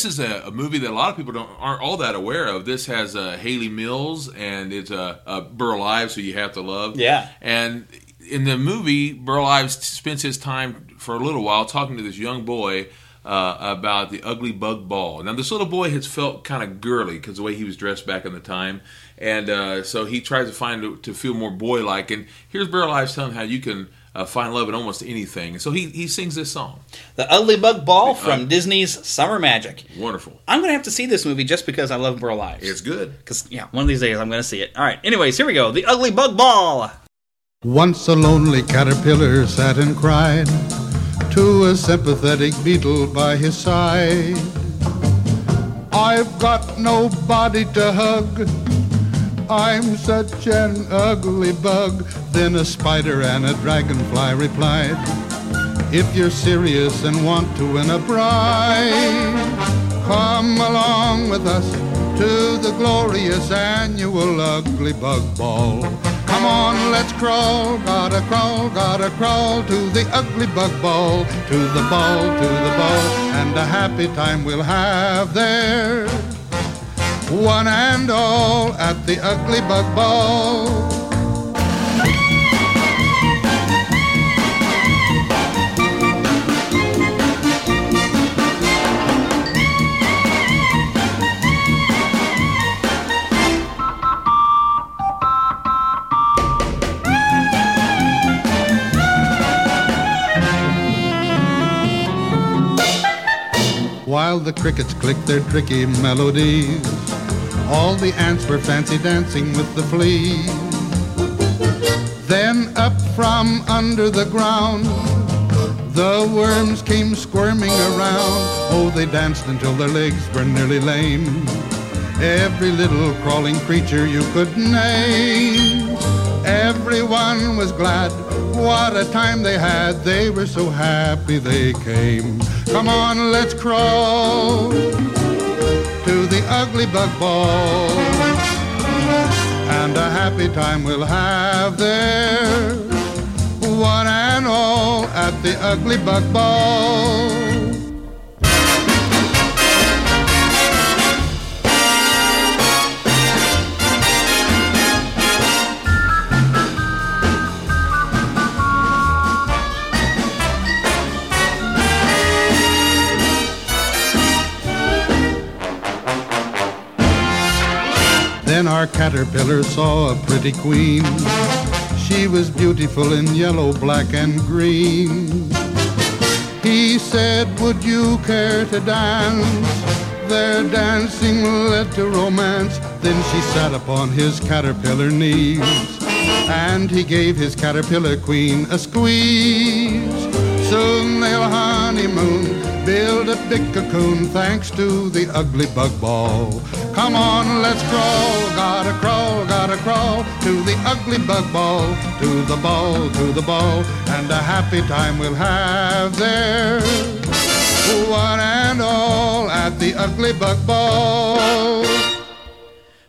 This is a, a movie that a lot of people don't aren't all that aware of. This has uh, Hayley Mills and it's uh, uh, Burl Ives, who you have to love. Yeah. And in the movie, Burl Ives spends his time for a little while talking to this young boy uh, about the ugly bug ball. Now, this little boy has felt kind of girly because the way he was dressed back in the time, and uh, so he tries to find to feel more boy-like. And here's Burl Ives telling how you can uh, find love in almost anything. So he he sings this song. The Ugly Bug Ball from Disney's Summer Magic. Wonderful. I'm going to have to see this movie just because I love Burl Ives. It's good. Because, yeah, one of these days I'm going to see it. All right, anyways, here we go. The Ugly Bug Ball. Once a lonely caterpillar sat and cried to a sympathetic beetle by his side. I've got nobody to hug, I'm such an ugly bug. Then a spider and a dragonfly replied, If you're serious and want to win a bride, come along with us to the glorious annual ugly bug ball. Come on, let's crawl, gotta crawl, gotta crawl to the ugly bug ball, to the ball, to the ball, and a happy time we'll have there. One and all at the ugly bug ball. While the crickets click their tricky melodies, all the ants were fancy dancing with the flea. Then up from under the ground, the worms came squirming around. Oh, they danced until their legs were nearly lame. Every little crawling creature you could name. Everyone was glad. What a time they had. They were so happy they came. Come on, let's crawl to the ugly bug ball. And a happy time we'll have there. One and all at the ugly bug ball. Then our caterpillar saw a pretty queen. She was beautiful in yellow, black, and green. He said, Would you care to dance? Their dancing led to romance. Then she sat upon his caterpillar knees. And he gave his caterpillar queen a squeeze. Soon they'll honeymoon, build a big cocoon thanks to the ugly bug ball. Come on, let's crawl, gotta crawl, gotta crawl to the ugly bug ball, to the ball, to the ball, and a happy time we'll have there. One and all at the ugly bug ball.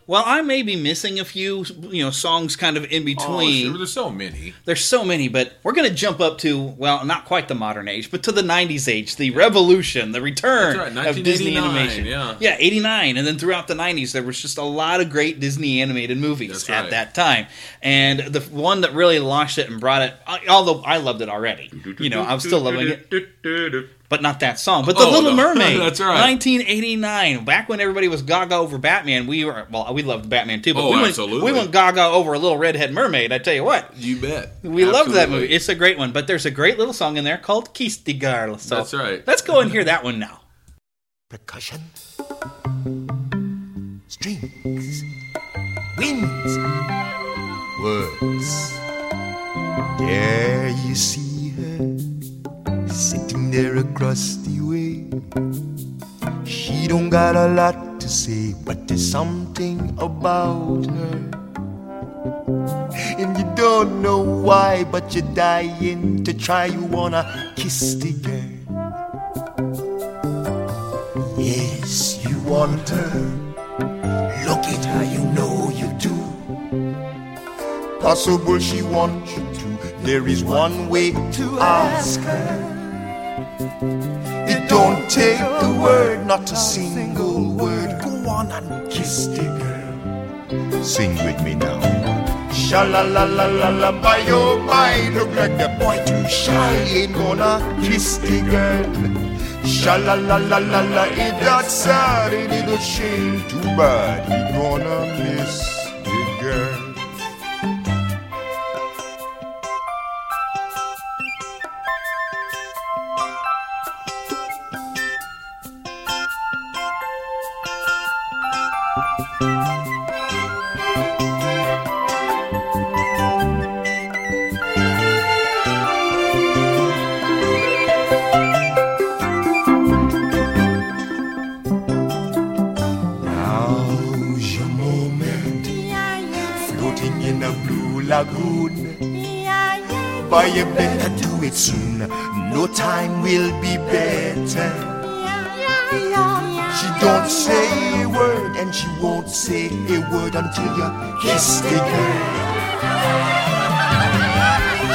Well, I may be missing a few, you know, songs kind of in Oh, between. sure, there's so many. There's so many, but we're going to jump up to, well, not quite the modern age, but to the 90s age, the revolution, the return right, of Disney animation. yeah. Yeah, 89. And then throughout the 90s, there was just a lot of great Disney animated movies at that time. And the one that really launched it and brought it, although I loved it already, you know, I'm still loving it. But not that song. But The Oh, Little no. [LAUGHS] Mermaid. That's right. 1989. Back when everybody was gaga over Batman, we were, well, we loved Batman too, but Oh, we, went, absolutely. we went gaga over a little redhead mermaid, I tell you what. You bet. We loved that movie. It's a great one, but there's a great little song in there called Kiss the Girl. So That's right. Let's go and hear that one now. Percussion. Strings. Winds. Words. There you see her sitting there across the way. She don't got a lot to say, but there's something about her. And you don't know why, but you're dying to try. You wanna kiss the girl. Yes, you want her. Look at her, you know you do. Possible she wants you to. There is one way to ask her. Don't take a word, not a single word. Go on and kiss the girl. Sing with me now. Sha la la la la la by your mind. Look like the boy too shy. Ain't gonna kiss the girl. Sha la la la la la. Ain't that sad? Ain't it a shame? Too bad. He gonna miss the girl. Boy, you better do it soon. No time will be better. She don't say a word, and she won't say a word until you kiss the girl.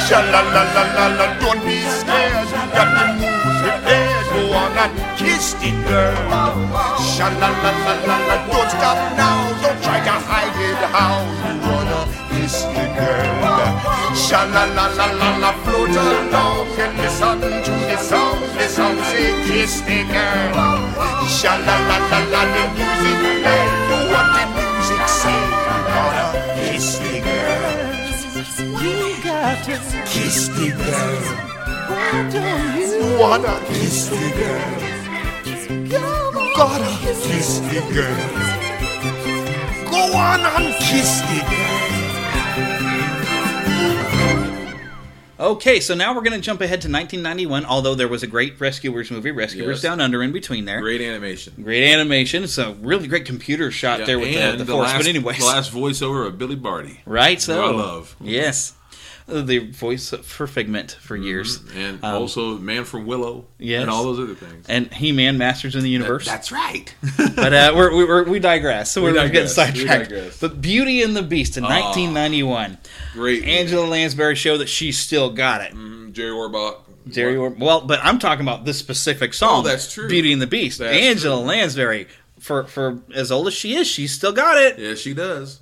Sha la la la la la, don't be scared. Got to move prepared. Go on and kiss the girl. Sha la la la la la, don't stop now. Don't try to hide it. How you wanna kiss the girl? Sha la la la la la, float along and listen to the song. The song say kiss the girl. Sha la la la la, the music play. Do what the music say. Gotta kiss the girl. You got to Kiss the girl. Why don't you Wanna kiss the girl. Gotta kiss the girl. Go on and kiss the girl. Okay, so now we're going to jump ahead to 1991, although there was a great Rescuers movie, Rescuers Yes. Down Under, in between there. Great animation. Great animation. It's a really great computer shot Yeah, there with the, the, the force. last, But anyways, the last voiceover of Billy Barty. right? So Who I love. Yes, the voice for Figment for years, and Um, also Man from Willow. yes, and all those other things. and He-Man, Masters in the Universe. That's right. [LAUGHS] but uh, we're, we we're, we digress. So We we're getting digress. We sidetracked. digress. But Beauty and the Beast in Ah, 1991. Great. Angela Lansbury showed that she still got it. Mm, Jerry Orbach. Jerry, Or- well, but I'm talking about this specific song. Oh, that's true. Beauty and the Beast. That's Angela Lansbury, for for as old as she is, she's still got it. Yes, she does.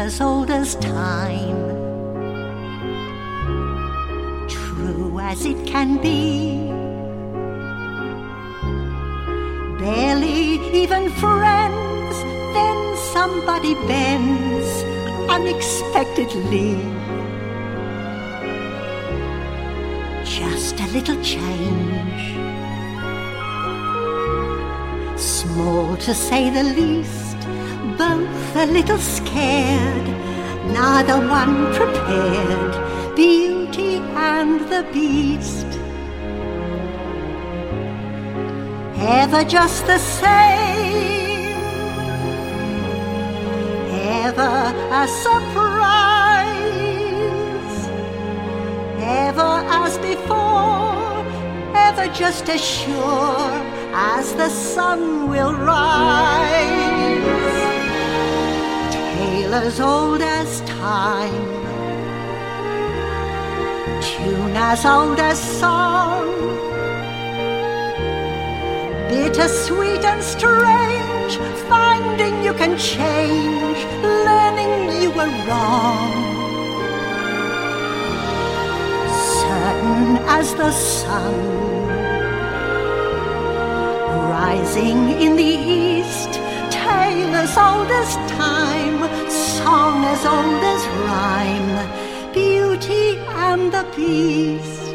As old as time, true as it can be. Barely even friends, then somebody bends unexpectedly. Just a little change, small to say the least both a little scared, neither one prepared. Beauty and the Beast. Ever just the same, ever a surprise, ever as before, ever just as sure as the sun will rise tale as old as time, tune as old as song, bitter, sweet, and strange, finding you can change, learning you were wrong. Certain as the sun, rising in the east tale as old as time, song as old as rhyme, Beauty and the Beast.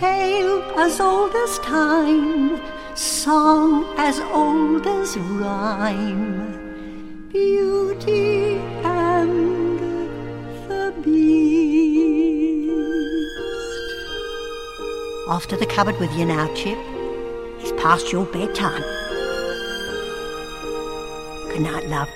Tale as old as time, song as old as rhyme, Beauty and the Beast. Off to the cupboard with you now, Chip. It's past your bedtime. Good night, love.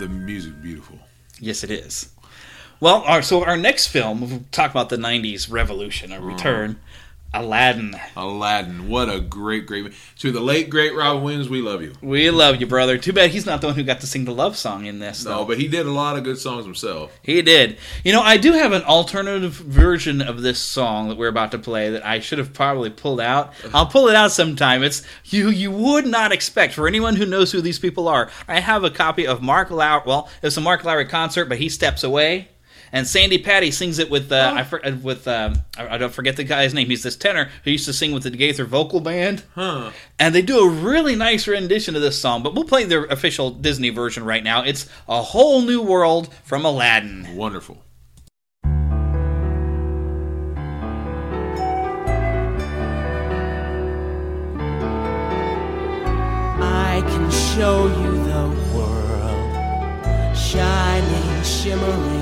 The music beautiful. Yes, it is. Well, our, so our next film, we'll talk about the 90s revolution, a mm. return. Aladdin. Aladdin. What a great, great. To the late, great Robin Williams, we love you. We love you, brother. Too bad he's not the one who got to sing the love song in this, though. No, but he did a lot of good songs himself. He did. You know, I do have an alternative version of this song that we're about to play that I should have probably pulled out. I'll pull it out sometime. It's you you would not expect for anyone who knows who these people are. I have a copy of Mark Lowry. Well, it's a Mark Lowry concert, but he steps away. And Sandi Patty sings it with uh, I for, uh, with um, I, I don't forget the guy's name. He's this tenor who used to sing with the Gaither Vocal Band, Huh. and they do a really nice rendition of this song. But we'll play their official Disney version right now. It's a whole new world from Aladdin. Wonderful. I can show you the world, shining, shimmering,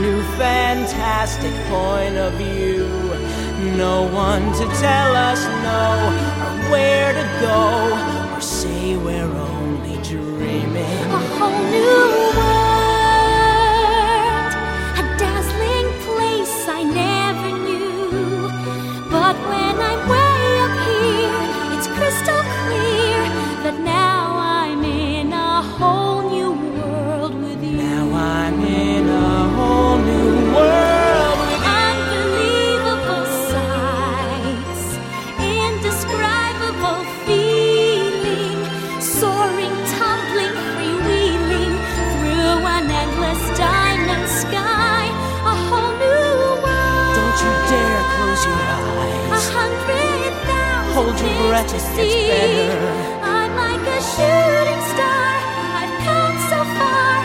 new fantastic point of view. No one to tell us no, or where to go, or say we're only dreaming. A whole new world, Hold your things breath, to see. I'm like a shooting star. I've come so far.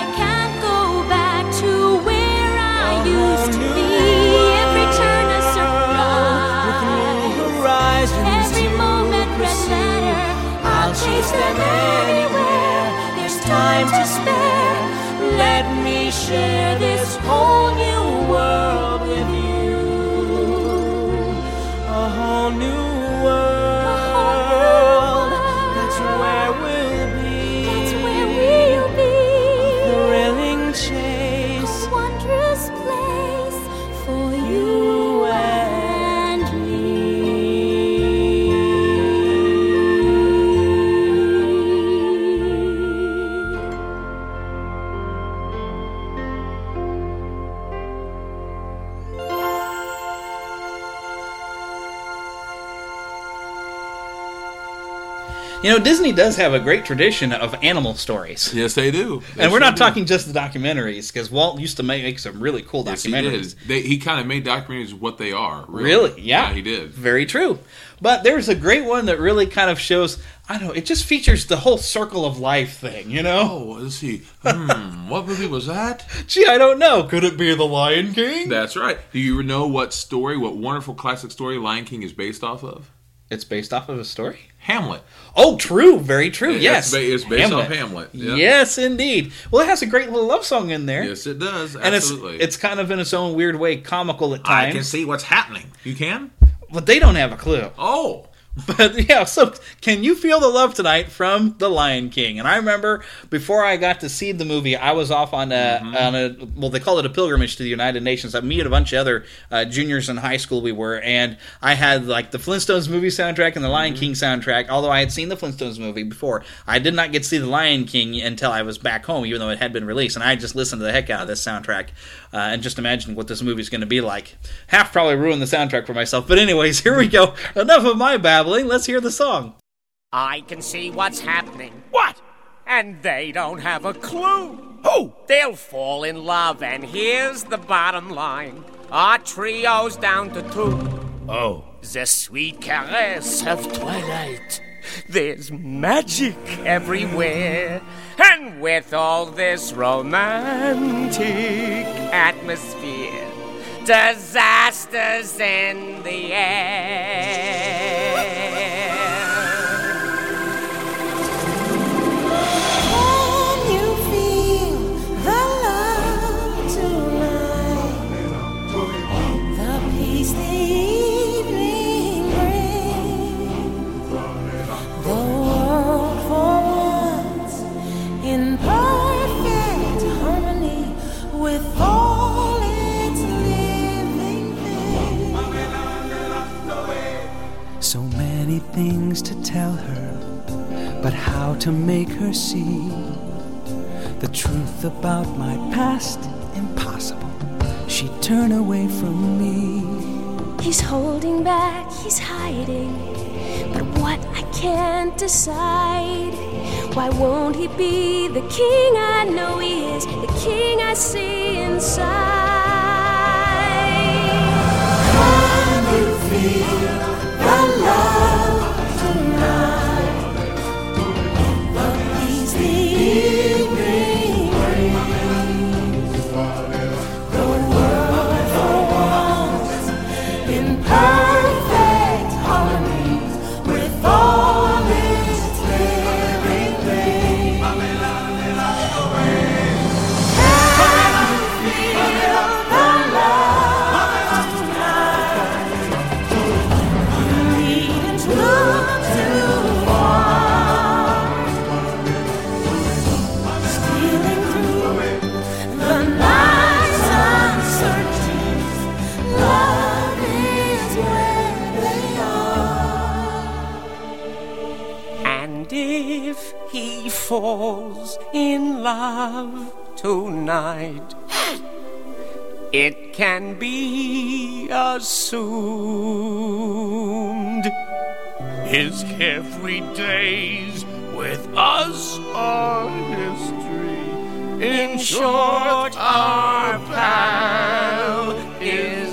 I can't go back to where I used to be. Every turn a surprise. Horizons Every moment red letter. I'll chase them anywhere. There's time to spare. Let me share this whole You know, Disney does have a great tradition of animal stories. Yes, they do. They and we're not do. talking just the documentaries, because Walt used to make, make some really cool documentaries. Yes, he documentaries. did. They, he kind of made documentaries what they are. Really, Really? Yeah. he did. Very true. But there's a great one that really kind of shows, I don't know, it just features the whole circle of life thing, you know? Oh, let's see. Hmm, what movie was that? [LAUGHS] Gee, I don't know. Could it be The Lion King? That's right. Do you know what story, what wonderful classic story Lion King is based off of? It's based off of a story? Hamlet. Oh, true. Very true. It's yes. ba- it's based off Hamlet, yeah. Yes, indeed. Well, it has a great little love song in there. Yes, it does. And it's Absolutely. it's kind of in its own weird way comical at times. I can see what's happening. You can? But they don't have a clue. Oh. [LAUGHS] But yeah, so can you feel the love tonight from The Lion King? And I remember before I got to see the movie, I was off on a Mm-hmm. on a well, they call it a pilgrimage to the United Nations. I me and a bunch of other uh, juniors in high school we were, and I had like the Flintstones movie soundtrack and the Lion Mm-hmm. King soundtrack. Although I had seen the Flintstones movie before, I did not get to see the Lion King until I was back home, even though it had been released. And I just listened to the heck out of this soundtrack, uh, and just imagine what this movie's going to be like. Half probably ruined the soundtrack for myself, but anyways, [LAUGHS] here we go. Enough of my babbling. Let's hear the song. I can see what's happening. What? And they don't have a clue. Who? They'll fall in love, and here's the bottom line. Our trio's down to two. Oh. The sweet caress of twilight. There's magic everywhere. And with all this romantic atmosphere, disasters in the air. Many things to tell her, but how to make her see the truth about my past impossible. She'd turn away from me. He's holding back, he's hiding. But what I can't decide. Why won't he be the king I know he is, the king I see inside? Can you feel it can be assumed. His carefree days with us are history. In short, our pal is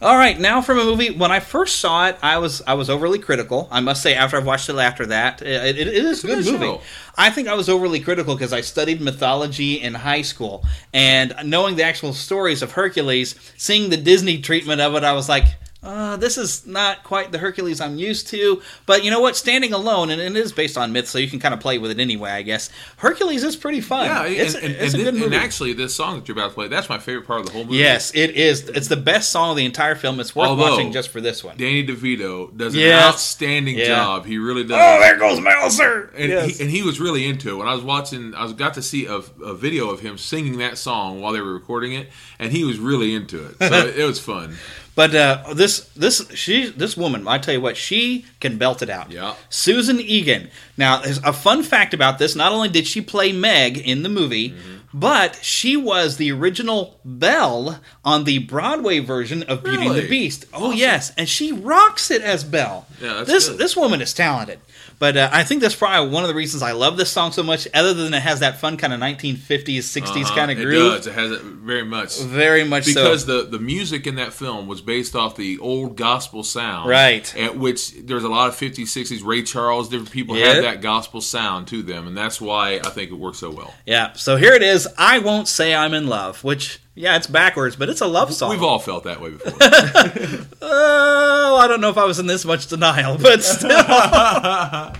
All right, now from a movie. When I first saw it, I was I was overly critical. I must say, after I've watched it after that, it, it, it is a good movie. show. I think I was overly critical because I studied mythology in high school, and knowing the actual stories of Hercules, seeing the Disney treatment of it, I was like. Uh, this is not quite the Hercules I'm used to, but you know what? Standing alone, and it is based on myth, so you can kind of play with it anyway, I guess. Hercules is pretty fun. Yeah, it's, and, and, it's and a good movie. and actually, this song that you're about to play, that's my favorite part of the whole movie. yes, it is. It's the best song of the entire film. It's worth Although, watching just for this one. Danny DeVito does an Yes. outstanding Yeah. job. He really does. Oh, there goes Mouser! And, Yes. he, and he was really into it. When I was watching, I was got to see a, a video of him singing that song while they were recording it, and he was really into it. So it, [LAUGHS] it was fun. But uh, this this she this woman, I tell you what, she can belt it out. Yeah. Susan Egan. Now, a fun fact about this. Not only did she play Meg in the movie, Mm-hmm. But she was the original Belle on the Broadway version of Beauty and the Beast. Oh yes, and she rocks it as Belle. Yeah, that's this good. this woman is talented. But uh, I think that's probably one of the reasons I love this song so much. Other than it has that fun kind of 1950s, 60s Uh-huh. kind of It groove. does. It has it very much. Very much so. because the the music in that film was based off the old gospel sound, Right. At which there's a lot of 50s, 60s. Ray Charles, different people Yeah. have that gospel sound to them, and that's why I think it works so well. Yeah, so here it is. I won't say I'm in love, which yeah, it's backwards, but it's a love song. We've all felt that way before. [LAUGHS] Oh, I don't know if I was in this much denial, but still. [LAUGHS]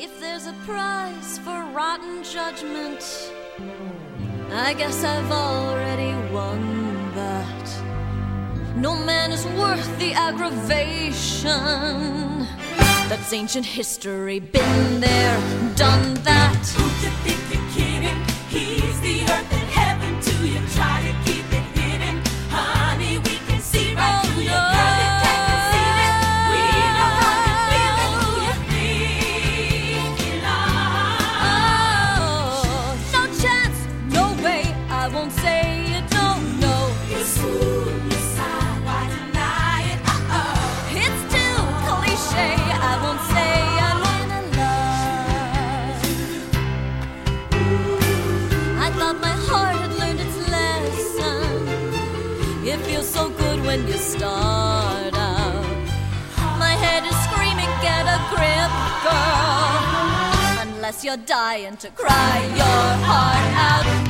If there's a prize for rotten judgment, I guess I've already won that. No man is worth the aggravation. That's ancient history, been there, done that. The Unless you're dying to cry your heart out.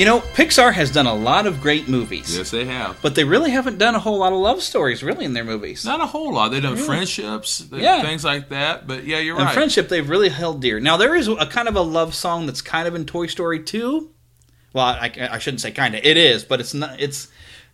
You know, Pixar has done a lot of great movies. Yes, they have. But they really haven't done a whole lot of love stories, really, in their movies. Not a whole lot. They've done Really? friendships, Yeah. things like that. But yeah, you're right. and right. friendship, they've really held dear. Now, there is a kind of a love song that's kind of in Toy Story 2. Well, I, I shouldn't say kind of. It is, but it's not. It's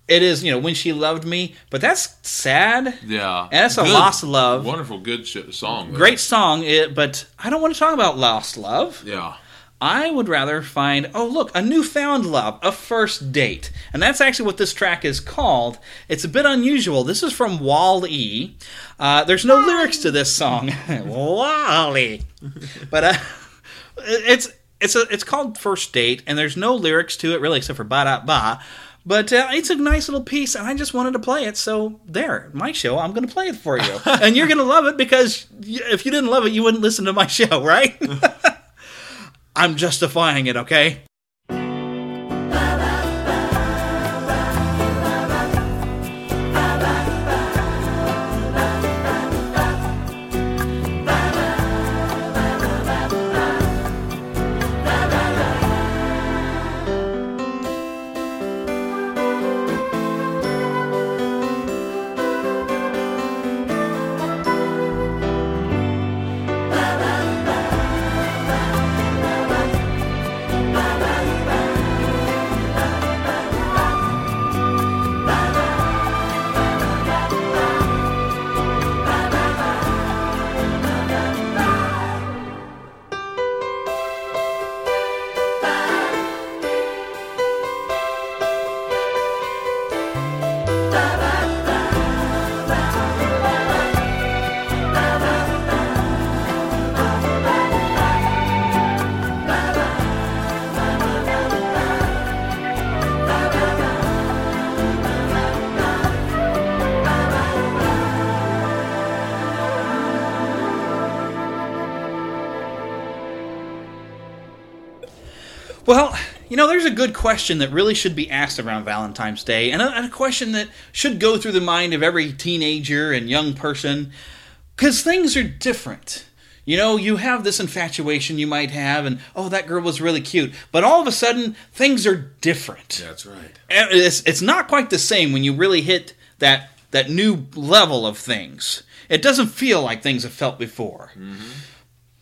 it is. You know, when she loved me, but that's sad. Yeah, And that's a Good- lost love. Wonderful, good sh- song. though. Great song, it, but I don't want to talk about lost love. Yeah. I would rather find, oh, look, a newfound love, a first date. And that's actually what this track is called. It's a bit unusual. This is from Wall E. Uh, there's no lyrics to this song. [LAUGHS] Wall-E. But uh, it's it's a, it's called First Date, and there's no lyrics to it really except for ba da ba. But uh, it's a nice little piece, and I just wanted to play it. So there, my show, I'm going to play it for you, [LAUGHS] and you're going to love it because if you didn't love it, you wouldn't listen to my show, right? [LAUGHS] I'm justifying it, okay? Good question that really should be asked around Valentine's Day, and a, and a question that should go through the mind of every teenager and young person, because things are different. You know, you have this infatuation you might have, and oh, that girl was really cute, but all of a sudden, things are different. That's right. And It's, it's not quite the same when you really hit that that new level of things. It doesn't feel like things have felt before. Mm-hmm.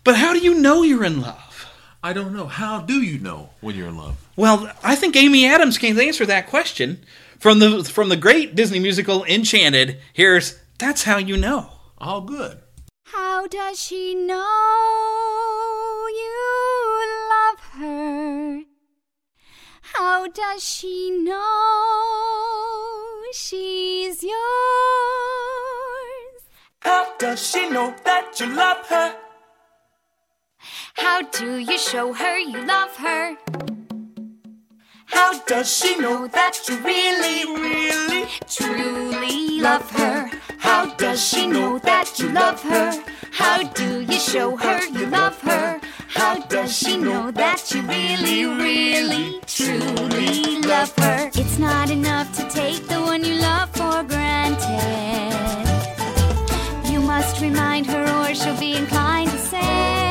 But how do you know you're in love? I don't know. How do you know when you're in love? Well, I think Amy Adams can answer that question from the from the great Disney musical Enchanted. Here's that's how you know. All good. How does she know you love her? How does she know she's yours? How does she know that you love her? How do you show her you love her? How does she know that you really, really, truly love her? How does she know that you love her? How do you show her you love her? How does she know that you really, really, truly love her? It's not enough to take the one you love for granted. You must remind her, or she'll be inclined to say,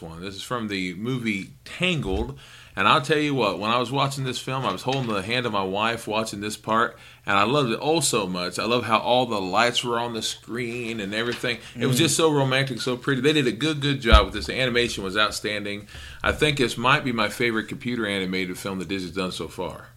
this one. This is from the movie Tangled. And I'll tell you what, when I was watching this film, I was holding the hand of my wife watching this part, and I loved it oh so much. I love how all the lights were on the screen and everything. It was Mm. just so romantic, so pretty. They did a good, good job with this. The animation was outstanding. I think this might be my favorite computer animated film that Disney's done so far.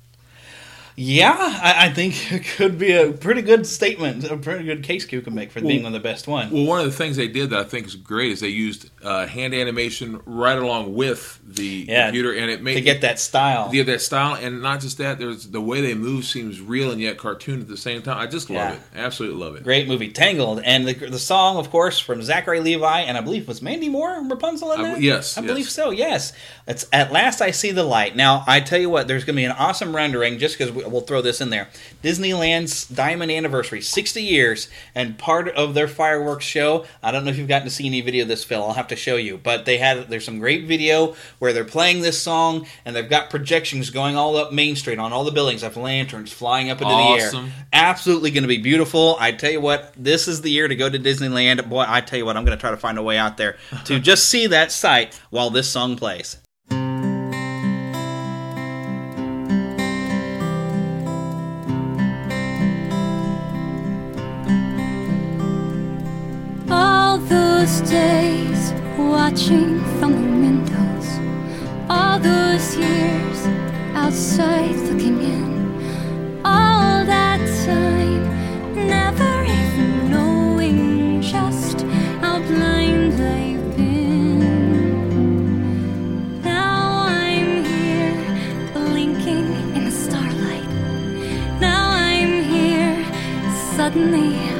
Yeah, I, I think [LAUGHS] it could be a pretty good statement, a pretty good case you can make for being one of the best ones. Well, one of the things they did that I think is great is they used uh, hand animation right along with the Yeah, computer, and it made to get that style. To get that style, and not just that. There's the way they move seems real and yet cartoon at the same time. I just love Yeah. it. Absolutely love it. Great movie, Tangled, and the, the song, of course, from Zachary Levi, and I believe it was Mandy Moore Rapunzel in I- yes, I yes. believe so. Yes, it's at last I see the light. Now I tell you what, there's going to be an awesome rendering. Just because we'll throw this in there, Disneyland's Diamond Anniversary, 60 years, and part of their fireworks show. I don't know if you've gotten to see any video of this, Phill. I'll have to show you, but they had there's some great video where they're playing this song, and they've got projections going all up Main Street on all the buildings, have lanterns flying up into the air absolutely going to be beautiful. I tell you what, this is the year to go to Disneyland. Boy, I tell you what, I'm going to try to find a way out there [LAUGHS] to just see that sight while this song plays. All those days watching from the windows, all those years outside looking in, all that time never even knowing just how blind I've been. Now I'm here blinking in the starlight. Now I'm here, suddenly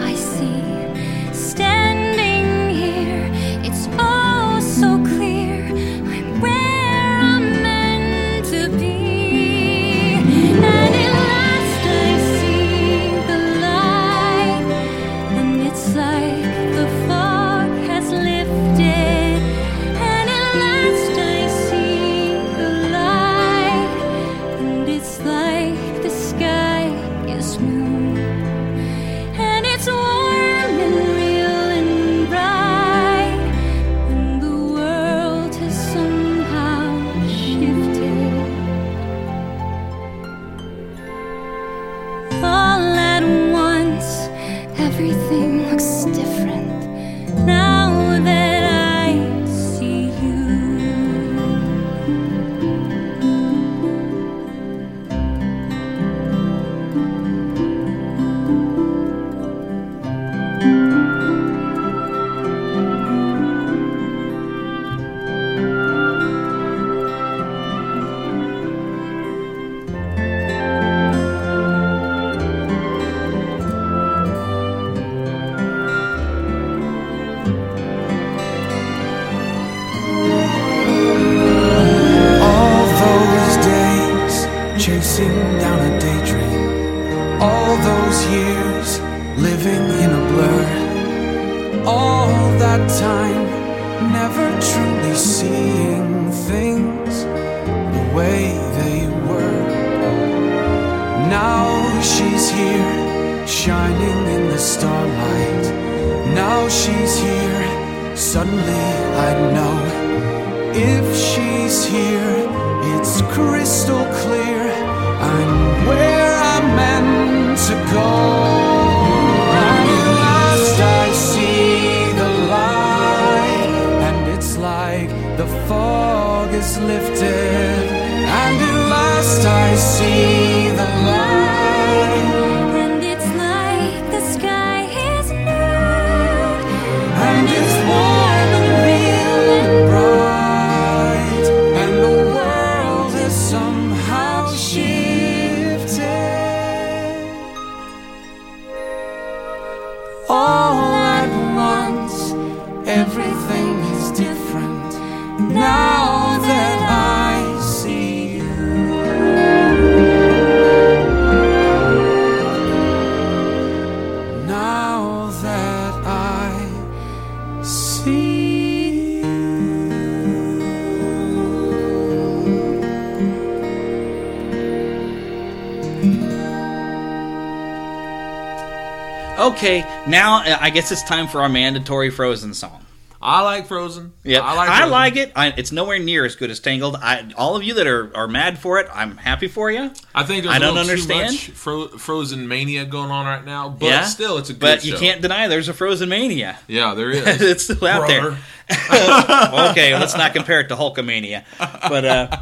Okay, now uh, I guess it's time for our mandatory Frozen song. I like Frozen. Yeah, I like. I like it. I, it's nowhere near as good as Tangled. I, all of you that are, are mad for it, I'm happy for you. I think there's I a don't understand. too much Fro- Frozen mania going on right now, but yeah, still, it's a good But you can't deny there's a Frozen mania. Yeah, there [LAUGHS] is. it's still out Brother. there. [LAUGHS] okay, let's not compare it to Hulkamania. But uh,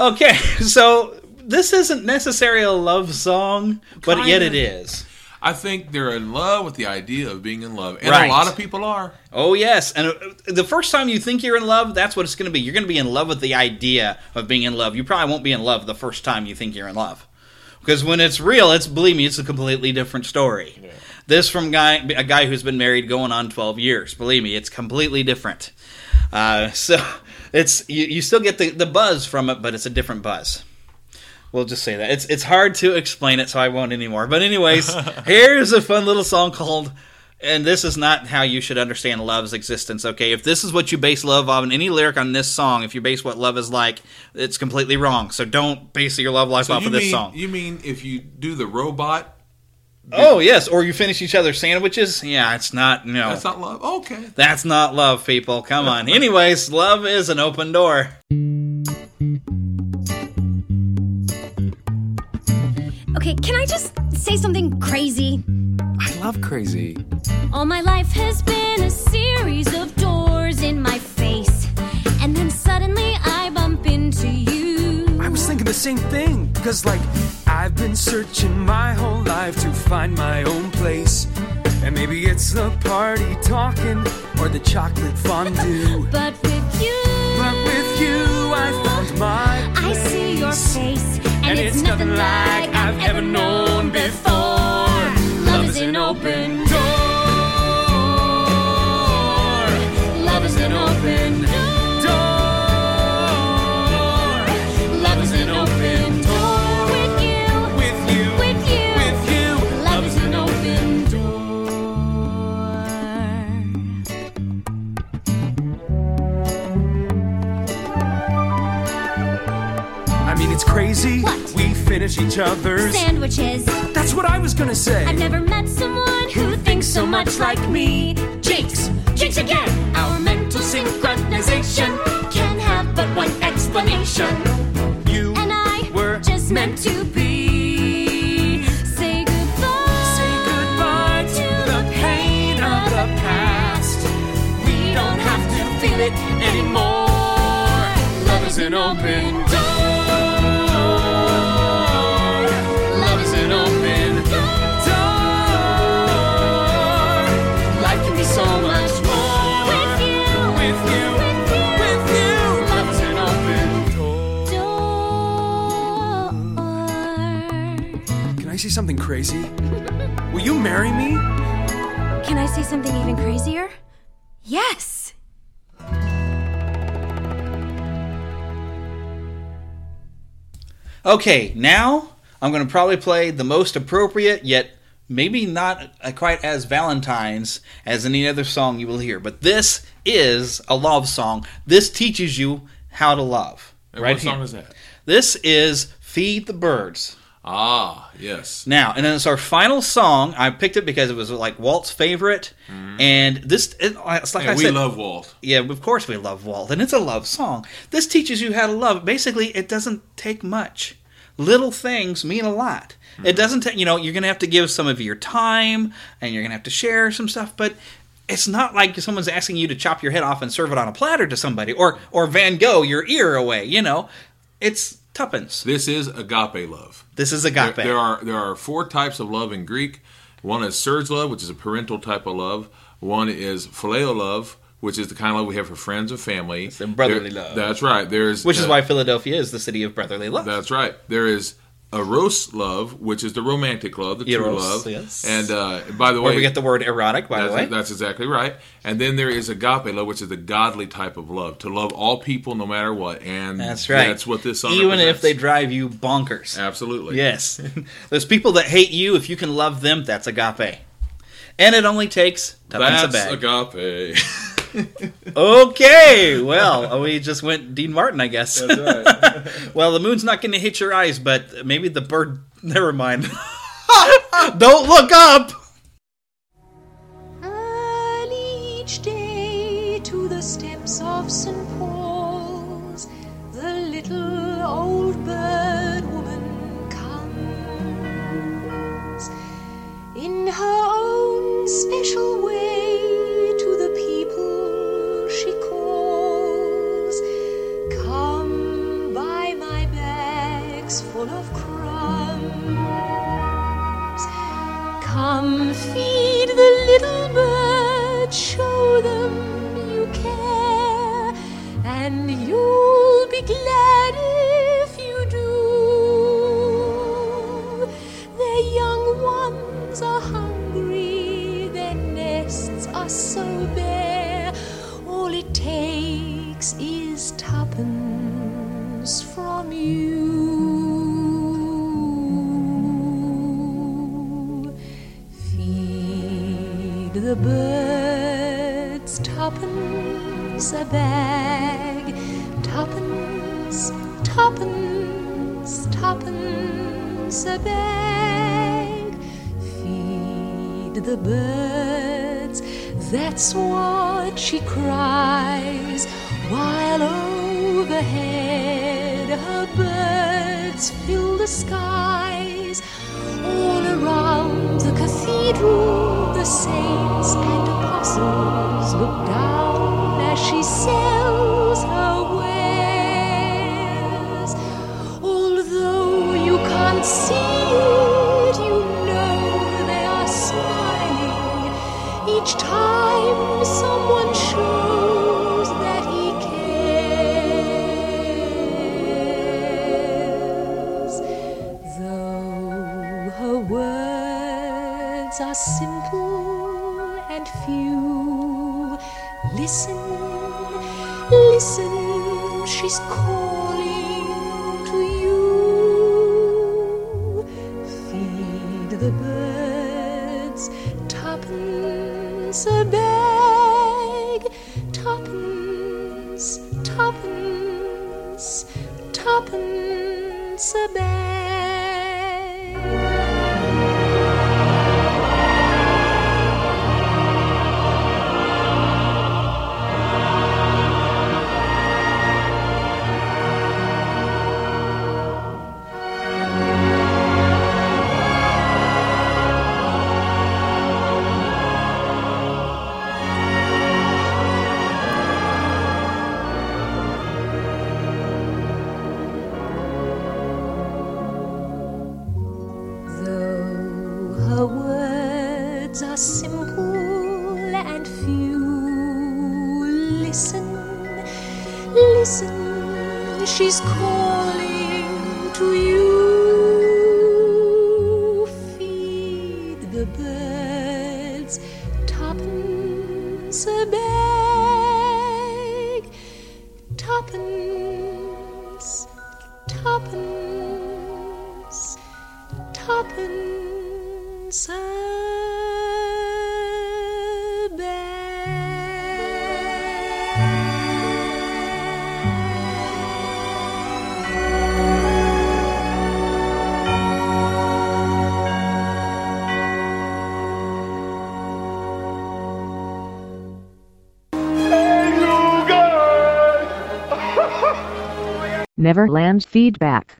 okay, [LAUGHS] so this isn't necessarily a love song, but yet it Kinda. is. I think they're in love with the idea of being in love, and Right. a lot of people are. Oh yes, and uh, the first time you think you're in love, that's what it's going to be. You're going to be in love with the idea of being in love. You probably won't be in love the first time you think you're in love, because when it's real, it's believe me, it's a completely different story. This from guy a guy who's been married going on 12 years. Believe me, it's completely different. Uh, [LAUGHS] so it's you, you still get the, the buzz from it, but it's a different buzz. We'll just say that it's it's hard to explain it, so I won't anymore. But anyways, [LAUGHS] here's a fun little song called. And this is not how you should understand love's existence. Okay, if this is what you base love on, any lyric on this song, if you base what love is like, it's completely wrong. So don't base your love life So off of this mean song. you mean if you do the robot? Oh yes, or you finish each other's sandwiches. Yeah, it's not. No, That's not love. Okay. That's not love, people. Come on. [LAUGHS] Anyways, love is an open door. Okay, can I just say something crazy? I love crazy. All my life has been a series of doors in my face. And then suddenly I bump into you. I was thinking the same thing. Because, like, I've been searching my whole life to find my own place. And maybe it's the party talking or the chocolate fondue. [LAUGHS] But with you, But with you, I found my Place. I see your face. And, And it's, nothing like I've ever known before. Love is an open each other's. Sandwiches. That's what I was gonna say. I've never met someone who thinks so much like me. Jinx, jinx again. Our mental synchronization can have but one explanation. You and I were just meant to be. Say goodbye. Say goodbye to the pain of the past. We don't have to feel it anymore. Love is an open something crazy? Will you marry me? Can I say something even crazier? Yes. Okay, now I'm going to probably play the most appropriate, yet maybe not quite as Valentine's as any other song you will hear. But this is a love song. This teaches you how to love. And right what song here. is that? This is Feed the Birds. Ah, yes. Now, and then it's our final song. I picked it because it was like Walt's favorite, mm-hmm. and this it, uh, it's like Yeah, I we said, love Walt. Yeah, of course we love Walt, and it's a love song. This teaches you how to love. Basically, it doesn't take much. Little things mean a lot. It mm-hmm. doesn't take. You know, you're gonna have to give some of your time, and you're gonna have to share some stuff, but. It's not like someone's asking you to chop your head off and serve it on a platter to somebody, or or Van Gogh your ear away. You know, it's tuppence. This is agape love. This is agape. There, there are there are four types of love in Greek. One is storge love, which is a parental type of love. One is phileo love, which is the kind of love we have for friends and family. It's brotherly love. That's right. There's Which is uh, why Philadelphia is the city of brotherly love. That's right. There is eros love, which is the romantic love, the true love. yes. And uh, by the way, Where we get the word erotic, by the that's, way. that's exactly right. And then there is agape love, which is the godly type of love, to love all people no matter what. And That's right. That's what this song Even if they drive you bonkers. Absolutely. Yes. [LAUGHS] Those people that hate you, if you can love them, that's agape. And it only takes tuppence a That's bag. agape. [LAUGHS] okay, well, uh, we just went Dean Martin, I guess. That's right. [LAUGHS] well, the moon's not going to hit your eyes, but maybe the bird. [LAUGHS] Never mind. [LAUGHS] Don't look up. Early each day to the steps of St. Paul's, the little old bird woman comes in her own special way Neverland feedback.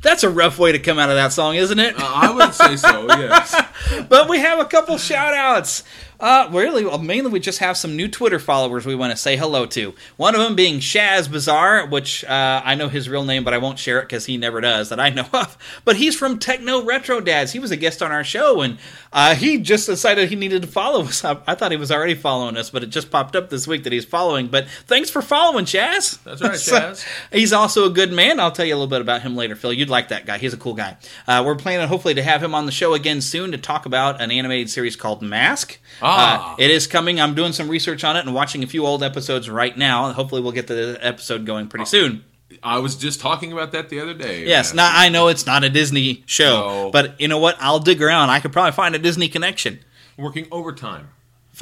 That's a rough way to come out of that song, isn't it? Uh, I would say so, yes. [LAUGHS] but we have a couple shout outs. Uh, really, well, mainly we just have some new Twitter followers we want to say hello to. One of them being Shaz Bazaar, which uh, I know his real name, but I won't share it because he never does that I know [LAUGHS] of. But he's from Techno Retro Dads. He was a guest on our show, and uh, he just decided he needed to follow us. I, I thought he was already following us, but it just popped up this week that he's following. But thanks for following, Shaz. That's right, [LAUGHS] So, he's also a good man. I'll tell you a little bit about him later, Phil. You'd like that guy. He's a cool guy. Uh, we're planning, hopefully, to have him on the show again soon to talk about an animated series called Mask. Ah. Uh, it is coming. I'm doing some research on it and watching a few old episodes right now. Hopefully, we'll get the episode going pretty soon. I was just talking about that the other day. Yes, now I know it's not a Disney show, No. but you know what? I'll dig around. I could probably find a Disney connection. Working overtime.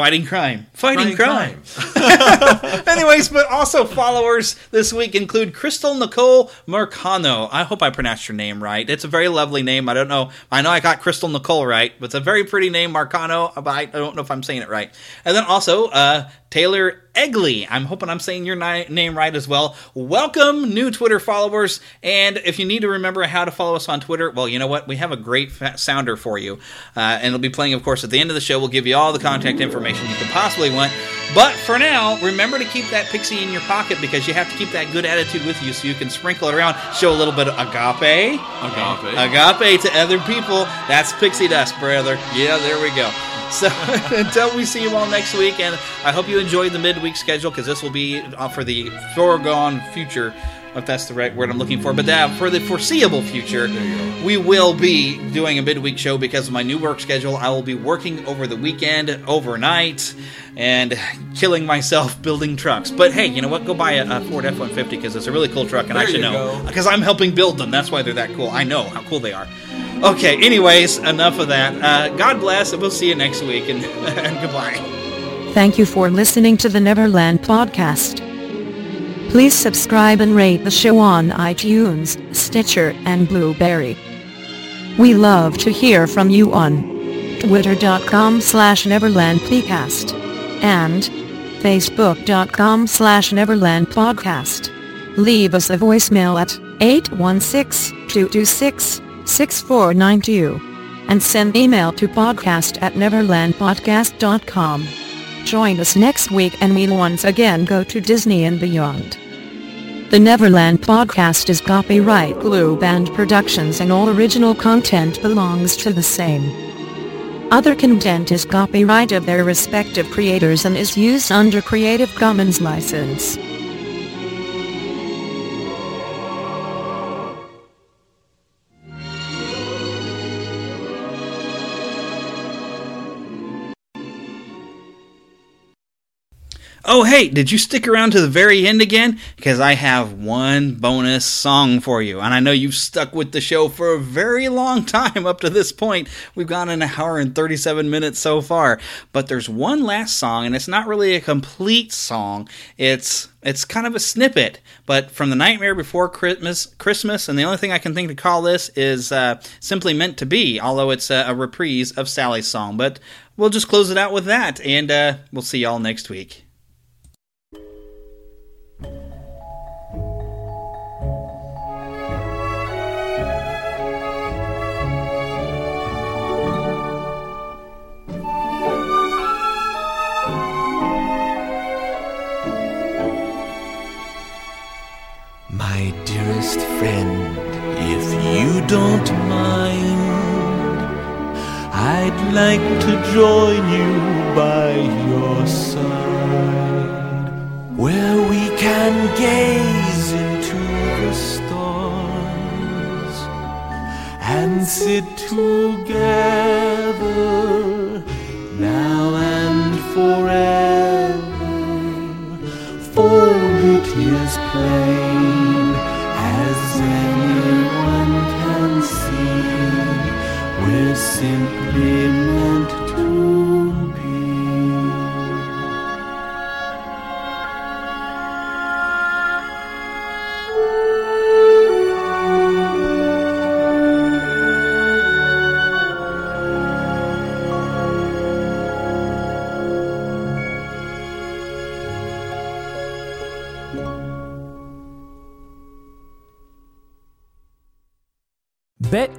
Fighting crime. Fighting, Fighting crime. [LAUGHS] Anyways, but also followers this week include Crystal Nicole Marcano. I hope I pronounced your name right. It's a very lovely name. I don't know. I know I got Crystal Nicole right, but it's a very pretty name, Marcano, but I don't know if I'm saying it right. And then also, uh, Taylor Egley. I'm hoping I'm saying your ni- name right as well. Welcome, new Twitter followers. And if you need to remember how to follow us on Twitter, well, you know what? We have a great sounder for you. Uh, and it'll be playing, of course, at the end of the show. We'll give you all the contact information you could possibly want. But for now, remember to keep that pixie in your pocket because you have to keep that good attitude with you so you can sprinkle it around, show a little bit of agape. Agape. Agape to other people. That's pixie dust, brother. Yeah, there we go. So [LAUGHS] until we see you all next week, and I hope you enjoyed the midweek schedule because this will be uh, for the foregone future, if that's the right word I'm looking for. But that for the foreseeable future, we will be doing a midweek show because of my new work schedule. I will be working over the weekend, overnight, and killing myself building trucks. But hey, you know what? Go buy a, a Ford F-150 because it's a really cool truck, and I There should you know because I'm helping build them. That's why they're that cool. I know how cool they are. Okay, anyways, enough of that. Uh, God bless, and we'll see you next week, and, [LAUGHS] and goodbye. Thank you for listening to the Neverland Podcast. Please subscribe and rate the show on iTunes, Stitcher, and Blubrry. We love to hear from you on twitter.com slash neverlandpcast and facebook.com slash neverlandpodcast. Leave us a voicemail at 816-226-6492 and send email to podcast at neverlandpodcast.com. Join us next week and we'll once again go to Disney and beyond. The Neverland podcast is copyright Blue Band Productions and all original content belongs to the same. Other content is copyright of their respective creators and is used under Creative Commons license. Oh, hey, did you stick around to the very end again? Because I have one bonus song for you. And I know you've stuck with the show for a very long [LAUGHS] time up to this point. We've gone an hour and 37 minutes so far. But there's one last song, and it's not really a complete song. It's it's kind of a snippet, but from the Nightmare Before Christmas, Christmas, and the only thing I can think to call this is uh, simply meant to be, although it's a, a reprise of Sally's song. But we'll just close it out with that, and uh, we'll see y'all next week. Don't mind, I'd like to join you by your side, where we can gaze into the stars and sit together now and forever.